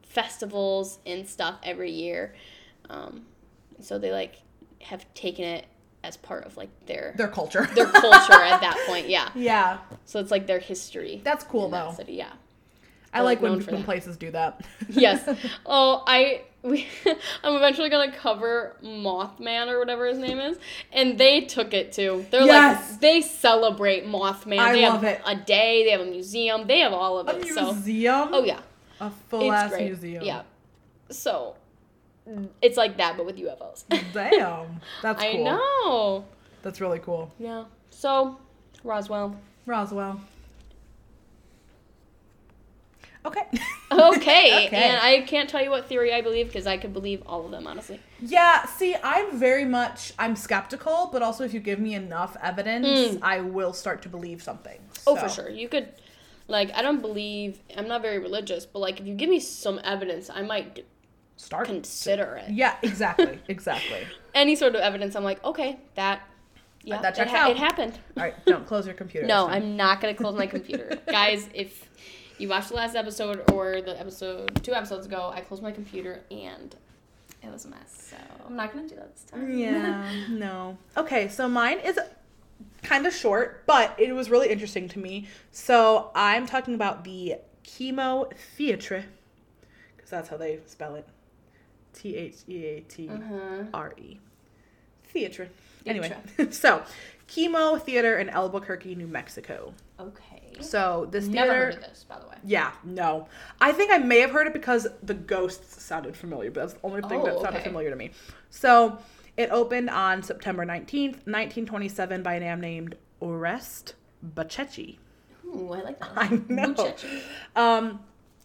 festivals and stuff every year. Um, so they like have taken it as part of like their Their culture. their culture at that point. Yeah, yeah. so it's like their history. That's cool in that though. city, yeah. I like when, when places do that. Yes. Oh, I we I'm eventually gonna cover Mothman or whatever his name is, and they took it too. They're Yes. like they celebrate Mothman. I they love have it. a day. They have a museum. They have all of A it. So museum? oh yeah, A full ass great. museum. Yeah. So it's like that, but with UFOs. Damn. That's cool. I know. That's really cool. Yeah. So Roswell. Roswell. Okay. Okay. Okay. And I can't tell you what theory I believe because I could believe all of them honestly. Yeah, see, I'm very much I'm skeptical, but also if you give me enough evidence, hmm. I will start to believe something. Oh, for sure. You could, like, I don't believe, I'm not very religious, but, like, if you give me some evidence, I might Start. consider it. yeah, exactly, exactly. Any sort of evidence, I'm like, okay, that, yeah, That it, ha- out. it happened. All right, don't close your computer. No. I'm not gonna close my computer, guys. If you watched the last episode or the episode two episodes ago, I closed my computer and it was a mess. So I'm not gonna do that this time. Yeah, no. Okay, so mine is kind of short, but it was really interesting to me. So I'm talking about the KiMo theatre, because that's how they spell it. T H E A T Uh-huh. R E. Theatre. Anyway, so KiMo theater in Albuquerque, New Mexico. Okay. So this Never theater. heard of this, by the way. Yeah, no. I think I may have heard it because the ghosts sounded familiar, but that's the only thing that Oh, sounded okay. familiar to me. So it opened on September 19th, 1927, by a man named Orest Bachechi. Ooh, I like that. I know. Um,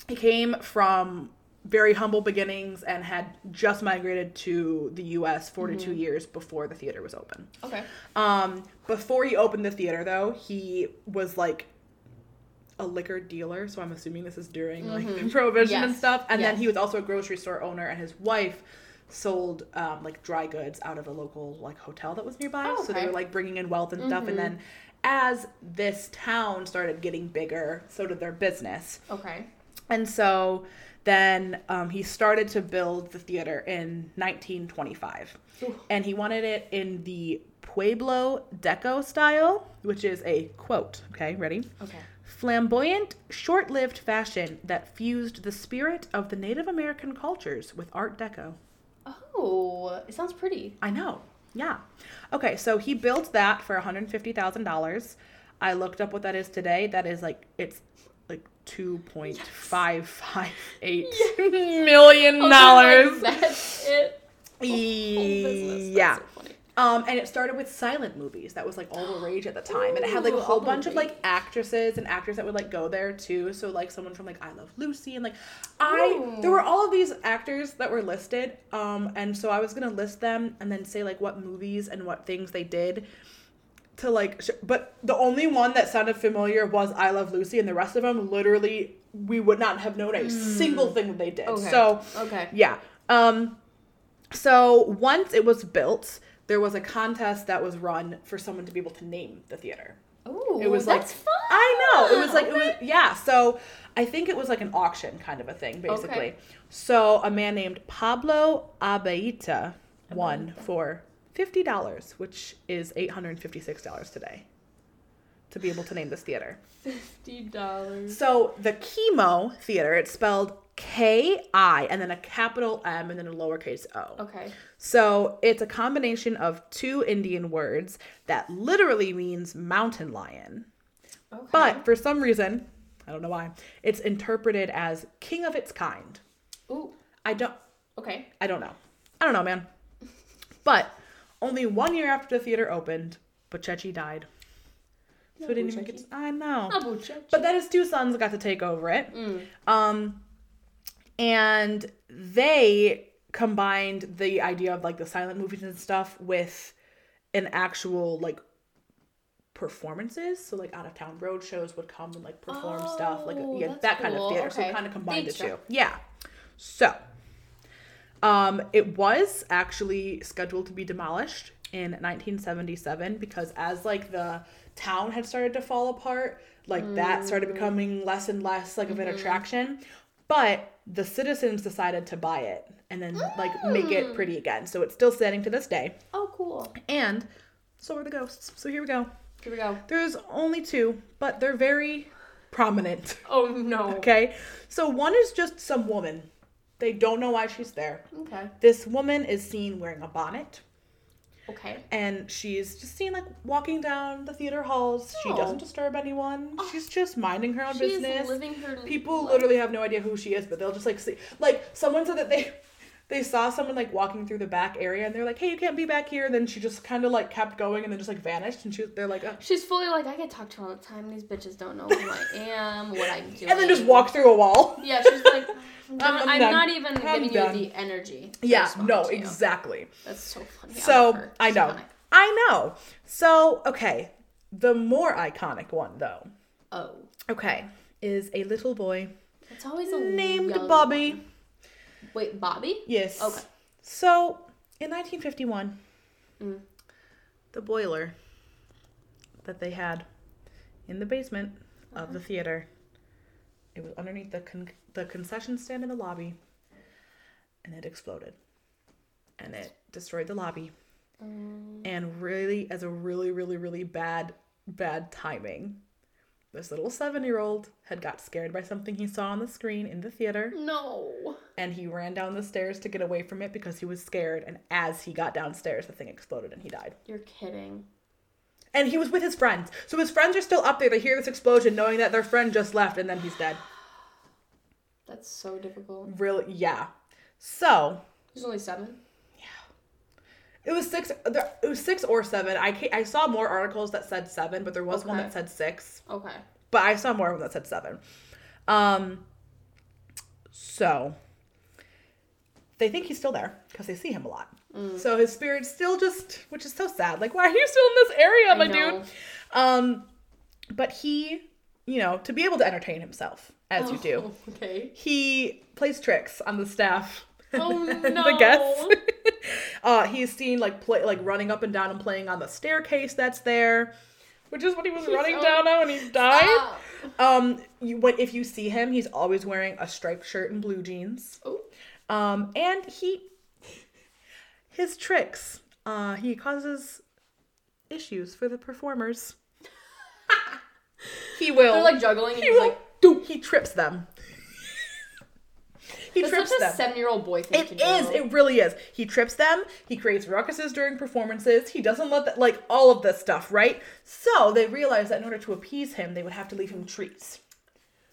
he came from very humble beginnings and had just migrated to the U.S. 42 Mm-hmm. years before the theater was open. Okay. Um, before he opened the theater, though, he was like a liquor dealer. So I'm assuming this is during like the prohibition and Mm-hmm. Yes. stuff. And then he was also a grocery store owner, and his wife sold um, like dry goods out of a local like hotel that was nearby. Oh, So they were like bringing in wealth and stuff. And then as this town started getting bigger, so did their business. Okay. And so then um, he started to build the theater in 1925. Ooh. And he wanted it in the Pueblo Deco style, which is a quote. Okay, ready? Okay. Flamboyant, short lived fashion that fused the spirit of the Native American cultures with Art Deco. Oh, it sounds pretty. I know. Yeah. Okay, so he built that for $150,000. I looked up what that is today. That is like, it's like $2.558 million oh dollars. Like, that's it. Whole business. That's Yeah. so funny. Um, and it started with silent movies. That was like all the rage at the time, and it had like a whole bunch of like actresses and actors that would like go there too. So like someone from like I Love Lucy and like I Ooh. there were all of these actors that were listed. Um, and so I was gonna list them and then say like what movies and what things they did to like. Sh- but the only one that sounded familiar was I Love Lucy, and the rest of them literally we would not have known a single thing that they did. Okay. So Okay. yeah. Um so once it was built, there was a contest that was run for someone to be able to name the theater. Oh, It was that's like fun. I know. It was like it was yeah, so I think it was like an auction kind of a thing basically. Okay. So a man named Pablo Abeita won for $50, which is $856 today. To be able to name this theater. fifty dollars. So the KiMo theater, it's spelled K I and then a capital M and then a lowercase o. Okay. So it's a combination of two Indian words that literally means mountain lion. Okay. But for some reason, I don't know why, it's interpreted as king of its kind. ooh, I don't okay. I don't know. I don't know, man. But only one year after the theater opened, Bochechi died. So it didn't even get Bochechi. I know. Abuchechi. But then his two sons got to take over it. Mm. Um, and they combined the idea of like the silent movies and stuff with an actual like performances. So like out of town road shows would come and like perform stuff, like Oh, yeah, that kind of cool. theater. So Okay. kind of combined the two. Yeah. So, um, it was actually scheduled to be demolished in 1977 because as like the town had started to fall apart, like that started Mm. becoming less and less like of Mm-hmm. an attraction. But the citizens decided to buy it and then like make Mm. it pretty again. So it's still standing to this day. Oh, cool. And so are the ghosts. So here we go. Here we go. There's only two, but they're very prominent. Oh no. Okay? So one is just some woman. They don't know why she's there. Okay. This woman is seen wearing a bonnet Okay. and she's just seen like walking down the theater halls. She Oh. doesn't disturb anyone. Oh. She's just minding her own She's business. living her People life. literally have no idea who she is, but they'll just like see like someone said that they they saw someone like walking through the back area and they're like, "Hey, you can't be back here." And then she just kind of like kept going and then just like vanished. And she, they're like, oh. She's fully like, I get talked to all the time. These bitches don't know who I am, what I'm doing. and then just walk through a wall. Yeah, she's like, I'm, I'm I'm not even I'm giving done. you the energy. Yeah, no, exactly. That's so funny. So. I know, iconic. I know. So okay, the more iconic one though, Oh, okay, is a little boy it's always a named Bobby. one. Wait, Bobby? Yes. Okay. So in 1951, Mm. the boiler that they had in the basement of Uh-huh. the theater, it was underneath the con- the concession stand in the lobby, and it exploded, and it destroyed the lobby. Um, And really, as a really, really, really bad, bad timing, this little seven year old had got scared by something he saw on the screen in the theater no. and he ran down the stairs to get away from it because he was scared. And as he got downstairs, the thing exploded and he died. You're kidding. And he was with his friends. So his friends are still up there. They hear this explosion knowing that their friend just left and then he's dead. That's so difficult. Really? Yeah. So He's only seven. It was six. there- It was six or seven. I I saw more articles that said seven, but there was one that said six. Okay. but I saw more of them that said seven. Um, so they think he's still there because they see him a lot. Mm. So his spirit's still just, which is so sad. Like, why are you still in this area, my dude? Um, but he, you know, to be able to entertain himself as you do, Oh, Okay. he plays tricks on the staff. Oh, and the no. guests. uh, he's seen like play like running up and down and playing on the staircase that's there, which is what he was running oh, down on when he died. Stop. Um, you, when if you see him, he's always wearing a striped shirt and blue jeans. Oh. Um, and he, his tricks, uh, he causes issues for the performers. he will. They're like juggling, and he he's will. like. He trips them. He that's trips such a them. seven-year-old boy thing It is. It really is. He trips them. He creates ruckuses during performances. He doesn't let that, like, all of this stuff, right? So they realized that in order to appease him, they would have to leave him treats.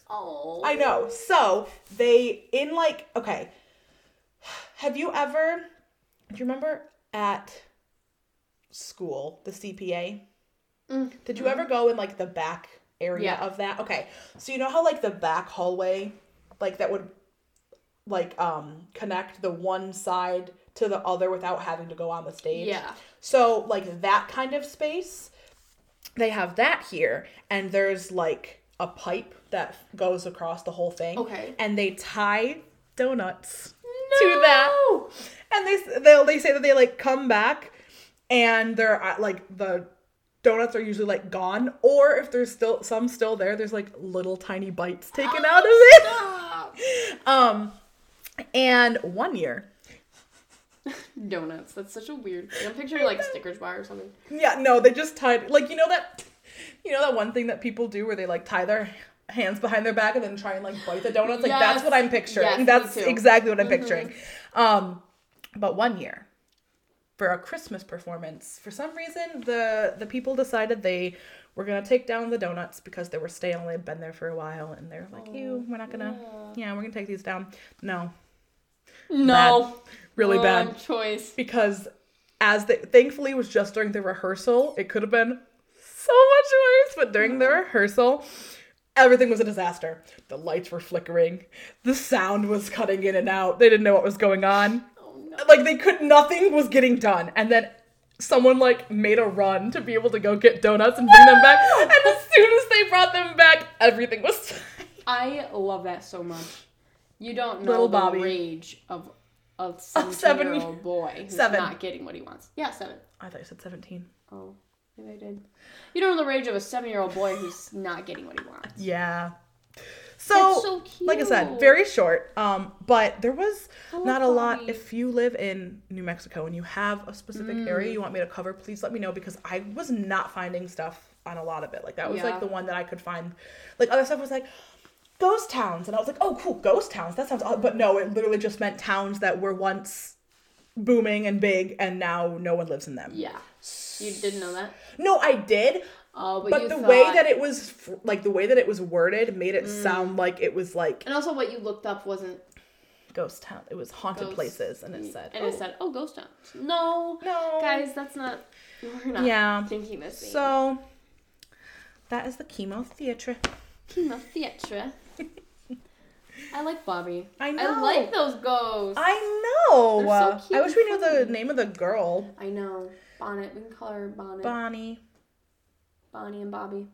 Oh. I know. So they, in like, okay. Have you ever, do you remember at school, the CPA? Mm. Did you ever go in like the back area Yeah. of that? Okay. So you know how like the back hallway, like that would like um connect the one side to the other without having to go on the stage? Yeah. So like that kind of space, they have that here, and there's like a pipe that goes across the whole thing. Okay. And they tie donuts to that, and they they they say that they like come back, and they're at, like the donuts are usually like gone, or if there's still some still there, there's like little tiny bites taken out of it. Stop. Um, and one year, Donuts. That's such a weird thing. I'm picturing like Snickers bar or something. Yeah, no, they just tied like you know that you know that one thing that people do where they like tie their hands behind their back and then try and like bite the donuts. Like that's what I'm picturing. Yes, that's exactly what I'm picturing. Um but one year for a Christmas performance, for some reason the the people decided they were gonna take down the donuts because they were stale and they'd been there for a while and they're like, Ew, we're not gonna yeah, we're gonna take these down. No. No. Really Wrong bad. choice. because as the thankfully it was just during the rehearsal it could have been so much worse but during the mm. rehearsal everything was a disaster the lights were flickering the sound was cutting in and out they didn't know what was going on Oh no. like they could nothing was getting done and then someone like made a run to be able to go get donuts and bring them back and as soon as they brought them back everything was I love that so much. You don't know Little the Bobby. rage of a seven- seven-year-old boy who's seven. not getting what he wants. Yeah, seven. i thought you said 17 Oh, maybe I did. You don't know the rage of a seven-year-old boy who's not getting what he wants. yeah so, That's so like I said, very short. Um, but there was I love not a lot. Bobby. If you live in New Mexico and you have a specific Mm. area you want me to cover, please let me know because I was not finding stuff on a lot of it. Like that was Yeah. like the one that I could find. Like other stuff was like ghost towns, and I was like, oh cool, ghost towns. That sounds. odd. But no, it literally just meant towns that were once booming and big, and now no one lives in them. Yeah. You didn't know that? No, I did, Oh, but, but you the thought... way that it was, like the way that it was worded, made Mm. it sound like it was like And also what you looked up wasn't ghost town. It was haunted Ghost- places, and it said. and oh, it said, "Oh, ghost towns." No, no, guys, that's not. We're not Yeah. thinking this. So that is the KiMo theatre. KiMo theatre. I like Bobby. I know. I like those ghosts. I, know. They're so cute I wish we knew the name of the girl. I know. Bonnet. We can call her Bonnet. Bonnie. Bonnie and Bobby.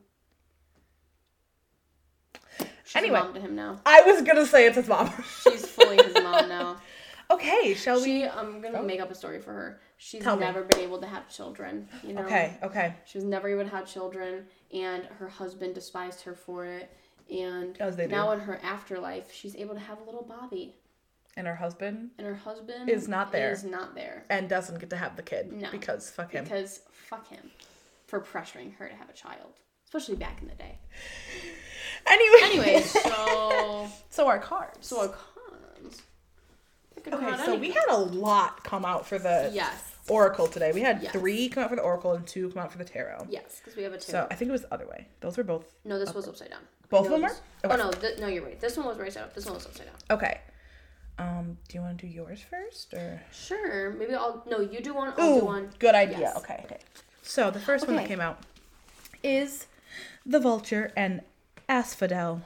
She's Anyway. mom to him now. I was gonna say it's his mom. She's fully his mom now. okay, shall we? She, I'm gonna Oh. make up a story for her. She's Tell me. never been able to have children. You know. Okay, okay. She was never able to have children, and her husband despised her for it. And As they do. now in her afterlife, she's able to have a little Bobby, And her husband and her husband Is not there. Is not there and doesn't get to have the kid No. because fuck him. because fuck him for pressuring her to have a child, especially back in the day. Anyway. Anyway, so so our cards. so our cons. Okay, so we had a lot come out for the yes, oracle today. We had Yes. three come out for the oracle and two come out for the tarot. yes, because we have a two. So I think it was the other way. Those were both no, this was upside down. Both of them were? this- Okay. Oh no, th- no, you're right. This one was right side up. This one was upside down. okay. Um, do you want to do yours first or? Sure, maybe I'll. No, you do one. I'll do one. good idea. Yes. Okay. Okay. So the first one that came out is the vulture and asphodel.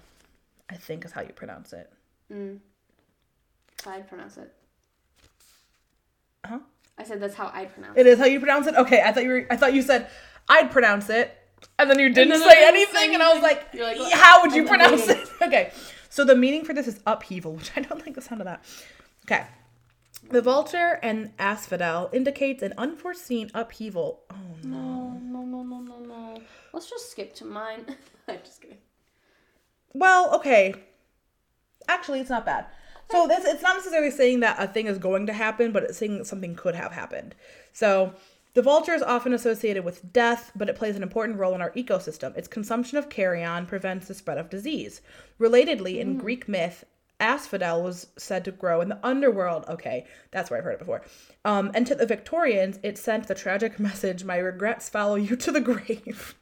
I think is how you pronounce it. Mm. I'd pronounce it. Huh? I said that's how I'd pronounce it. It is how you pronounce it. Okay, I thought you were. I thought you said I'd pronounce it, and then you didn't say I didn't anything, and I was like. You're like, "Yeah, how would you pronounce it? Okay, so the meaning for this is upheaval, which I don't like the sound of that. Okay, the vulture and asphodel indicates an unforeseen upheaval. Oh no. No, no, no, no, no, no. Let's just skip to mine. I'm just kidding. Well, okay. Actually, it's not bad. So this it's not necessarily saying that a thing is going to happen, but it's saying that something could have happened. So the vulture is often associated with death, but it plays an important role in our ecosystem. Its consumption of carrion prevents the spread of disease. Relatedly, in Greek myth, asphodel was said to grow in the underworld. Okay, that's where I've heard it before. Um, and to the Victorians, it sent the tragic message, "My regrets follow you to the grave."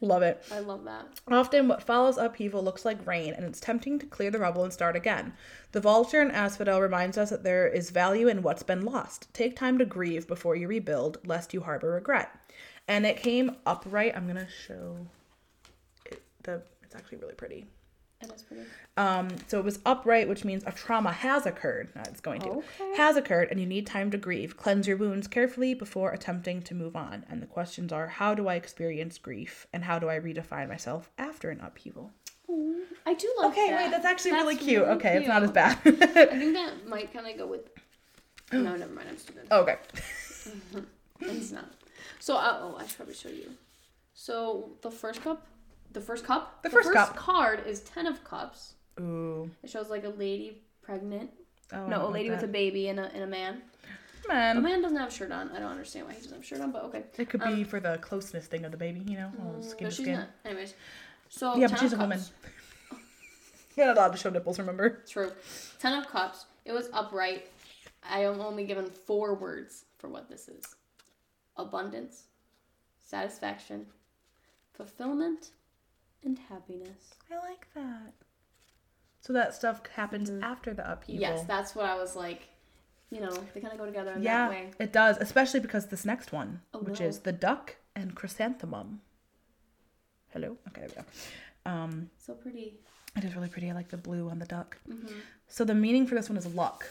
Love it. I love that. Often, what follows upheaval looks like rain, and it's tempting to clear the rubble and start again. The vulture and asphodel reminds us that there is value in what's been lost. Take time to grieve before you rebuild, lest you harbor regret. And it came upright. I'm gonna show it. The it's actually really pretty. It is pretty. Um, so it was upright, which means a trauma has occurred. Not it's going to Okay. has occurred, and you need time to grieve. Cleanse your wounds carefully before attempting to move on. And the questions are: How do I experience grief, and how do I redefine myself after an upheaval? Ooh, I do like Okay, that. wait, that's actually really cute. really okay, it's not as bad. I think that might kind of go with. No, never mind. I'm stupid. okay. It's not. So, uh, oh, I should probably show you. So the first cup, the first cup, The first cup. card is ten of cups. Ooh. It shows like a lady pregnant. Oh, no, a lady with a baby and a and a man. A man. man doesn't have a shirt on. I don't understand why he doesn't have a shirt on, but okay. It could be um, for the closeness thing of the baby, you know, all mm, skin No, to skin. not. Anyways, so Yeah, but she's a woman. You're not allowed to show nipples, remember? True. Ten of cups. It was upright. I am only given four words for what this is: abundance, satisfaction, fulfillment, and happiness. I like that. So that stuff happens after the upheaval. Yes, that's what I was like. You know, they kind of go together in yeah, that way. it does, especially because this next one, Oh, which no. is the duck and chrysanthemum. Hello. Okay, there we go. Um, So pretty. it is really pretty. I like the blue on the duck. Mm-hmm. So the meaning for this one is luck.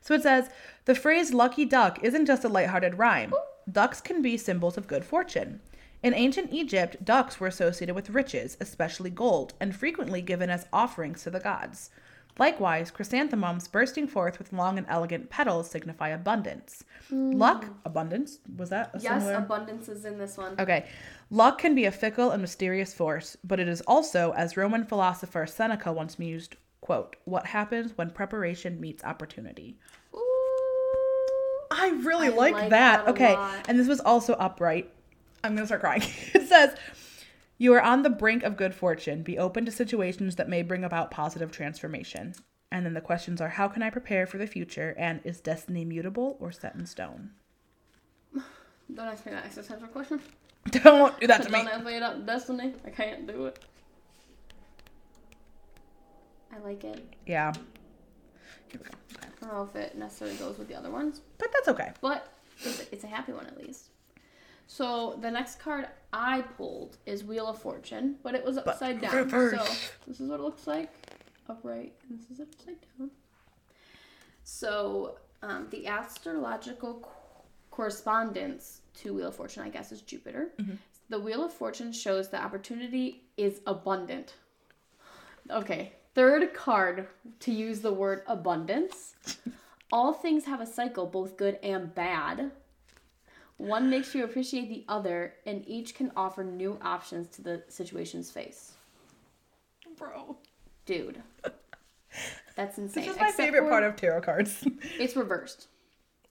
So it says the phrase lucky duck isn't just a lighthearted rhyme. Ducks can be symbols of good fortune. In ancient Egypt, ducks were associated with riches, especially gold, and frequently given as offerings to the gods. Likewise, chrysanthemums bursting forth with long and elegant petals signify abundance. Hmm. Luck, abundance, was that a Yes, similar? abundance is in this one. Okay. Luck can be a fickle and mysterious force, but it is also, as Roman philosopher Seneca once mused, quote, what happens when preparation meets opportunity. Ooh. I really I like, like that. that okay. lot. And this was also upright. I'm going to start crying. it says, you are on the brink of good fortune. Be open to situations that may bring about positive transformation. And then the questions are how can I prepare for the future? And is destiny mutable or set in stone? Don't ask me that existential question. Don't do that to me. Don't ask me that destiny. I can't do it. I like it. Yeah. Here we go. I don't know if it necessarily goes with the other ones, But that's okay. but it's a, it's a happy one at least. So the next card I pulled is Wheel of Fortune, but it was upside down. reverse. So this is what it looks like upright, and this is upside down. So um, the astrological co- correspondence to Wheel of Fortune, I guess, is Jupiter. The Wheel of Fortune shows that opportunity is abundant. Okay, third card to use the word abundance. All things have a cycle, both good and bad. One makes you appreciate the other, and each can offer new options to the situation's face. Bro. Dude, that's insane. This is my Except favorite for part of tarot cards. it's reversed,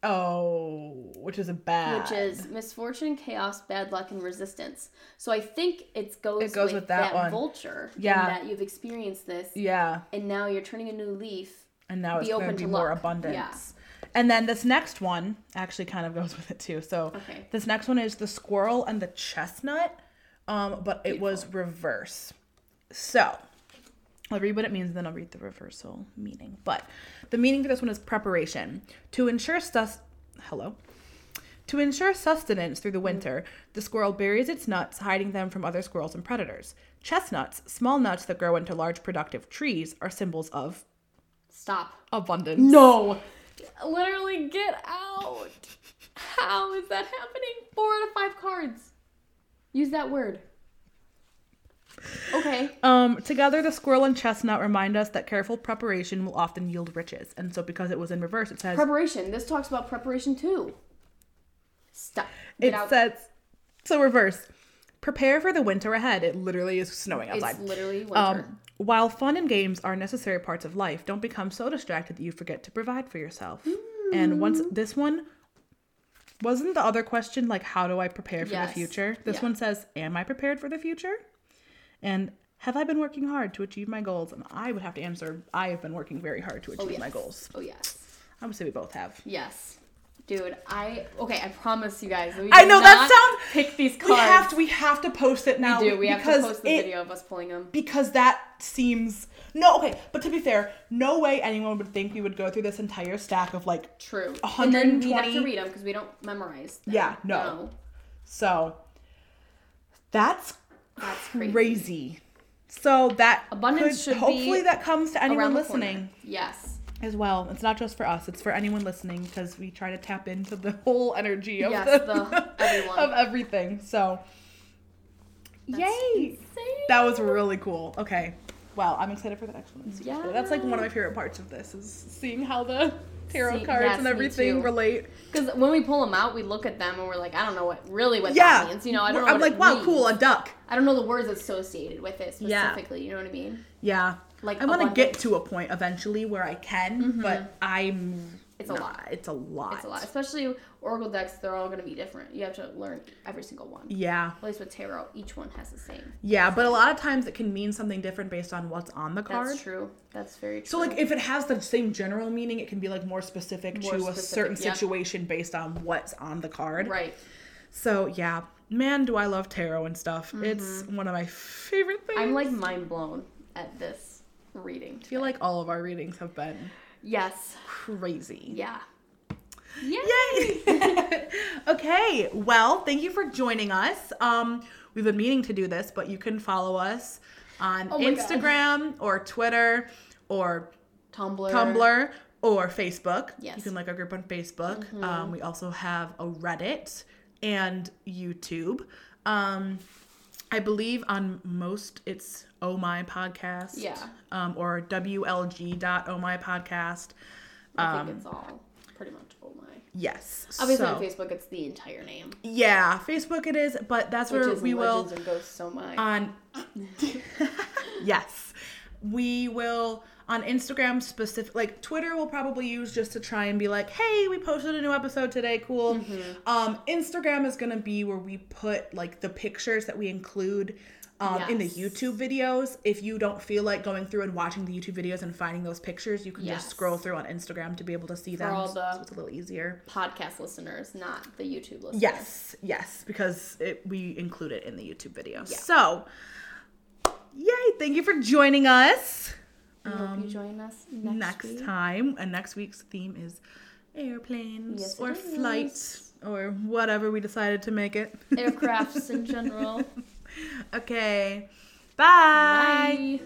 oh, which is a bad. which is misfortune, chaos, bad luck, and resistance. So I think it goes, It goes with that one. vulture. Yeah. that you've experienced this, Yeah. and now you're turning a new leaf. And now it's going open to be more luck. abundance. Yeah. And then this next one actually kind of goes with it too. So Okay. this next one is the squirrel and the chestnut, um, but it was reverse. So I'll read what it means, then I'll read the reversal meaning. But the meaning for this one is preparation to ensure sus. Hello. To ensure sustenance through the winter, the squirrel buries its nuts, hiding them from other squirrels and predators. Chestnuts, small nuts that grow into large productive trees, are symbols of Stop. abundance. No. Literally get out. How is that happening? Four out of five cards. Use that word. Okay. Um, together, the squirrel and chestnut remind us that careful preparation will often yield riches. And so, because it was in reverse, it says Preparation. This talks about preparation too. Stop. Get it out. says so reverse. Prepare for the winter ahead. It literally is snowing outside. it's literally winter. Um, while fun and games are necessary parts of life, don't become so distracted that you forget to provide for yourself. And once Mm. this one wasn't the other question like how do I prepare for Yes. the future? This Yeah. one says, Am I prepared for the future? And have I been working hard to achieve my goals? And I would have to answer, I have been working very hard to oh achieve yes. my goals. Oh yes. I would say we both have. Yes. Dude, I okay. I promise you guys. We I know, that sounds- pick these cards. We have to we have to post it now. We do. We have to post the it- video of us pulling them. because that seems no okay but to be fair no way anyone would think we would go through this entire stack of like True. A And then we have to read them because we don't memorize. Them. Yeah, no. so that's That's crazy. crazy so that Abundance could, should be hopefully that comes to anyone listening. Yes. As well it's not just for us it's for anyone listening because we try to tap into the whole energy of Yes, the, the- everyone. of everything so That's yay insane. that was really cool okay well i'm excited for the next one Yeah, that's like one of my favorite parts of this is seeing how the tarot See, cards yes, and everything relate Because when we pull them out, we look at them and we're like, I don't know what really what yeah that means. You know, I don't know. i'm like wow means. cool a duck I don't know the words associated with it Yeah. specifically. You know what I mean? yeah Like i want to get to a point eventually where i can but i'm Mm-hmm. It's a lot. it's a lot It's a lot, especially Oracle decks. They're all going to be different. You have to learn every single one. yeah At least with tarot, each one has the same. yeah but a lot of times it can mean something different based on what's on the card That's true. That's very true. So like if it has the same general meaning, it can be like more specific More to a certain yeah. situation based on what's on the card. right. So yeah, man, do I love tarot and stuff. It's one of my favorite things. Mm-hmm. I'm like mind blown at this reading. I feel like all of our readings have been Yes. crazy. Yeah. Yay. Yay! okay, well, thank you for joining us. Um, we've been meaning to do this, but you can follow us on Oh my God. Instagram or Twitter or Tumblr. Tumblr or Facebook. Yes. Mm-hmm. You can like our group on Facebook. Um, we also have a Reddit and YouTube. Um, I believe on most it's Oh My Podcast. Yeah. Um, or WLG dot Oh My Podcast. I Um, think it's all pretty much oh my. Yes. Obviously so- on Facebook it's the entire name. Yeah, Facebook it is, but that's Which where we will and Ghosts So My. on yes we will on instagram specific like twitter we'll probably use just to try and be like hey we posted a new episode today cool Mm-hmm. um instagram is gonna be where we put like the pictures that we include um, in the youtube videos if you don't feel like going through and watching the youtube videos and finding those pictures you can Yes. just scroll through on instagram to be able to see them all so the- it's a little easier Podcast listeners, not the YouTube listeners. Yes, yes, because it, we include it in the YouTube video. Yeah. So, yay! Thank you for joining us. We hope Um, you join us next, next time. And next week's theme is airplanes Yes, or it flight or whatever we decided to make it. Aircrafts in general. Okay. Bye. Bye.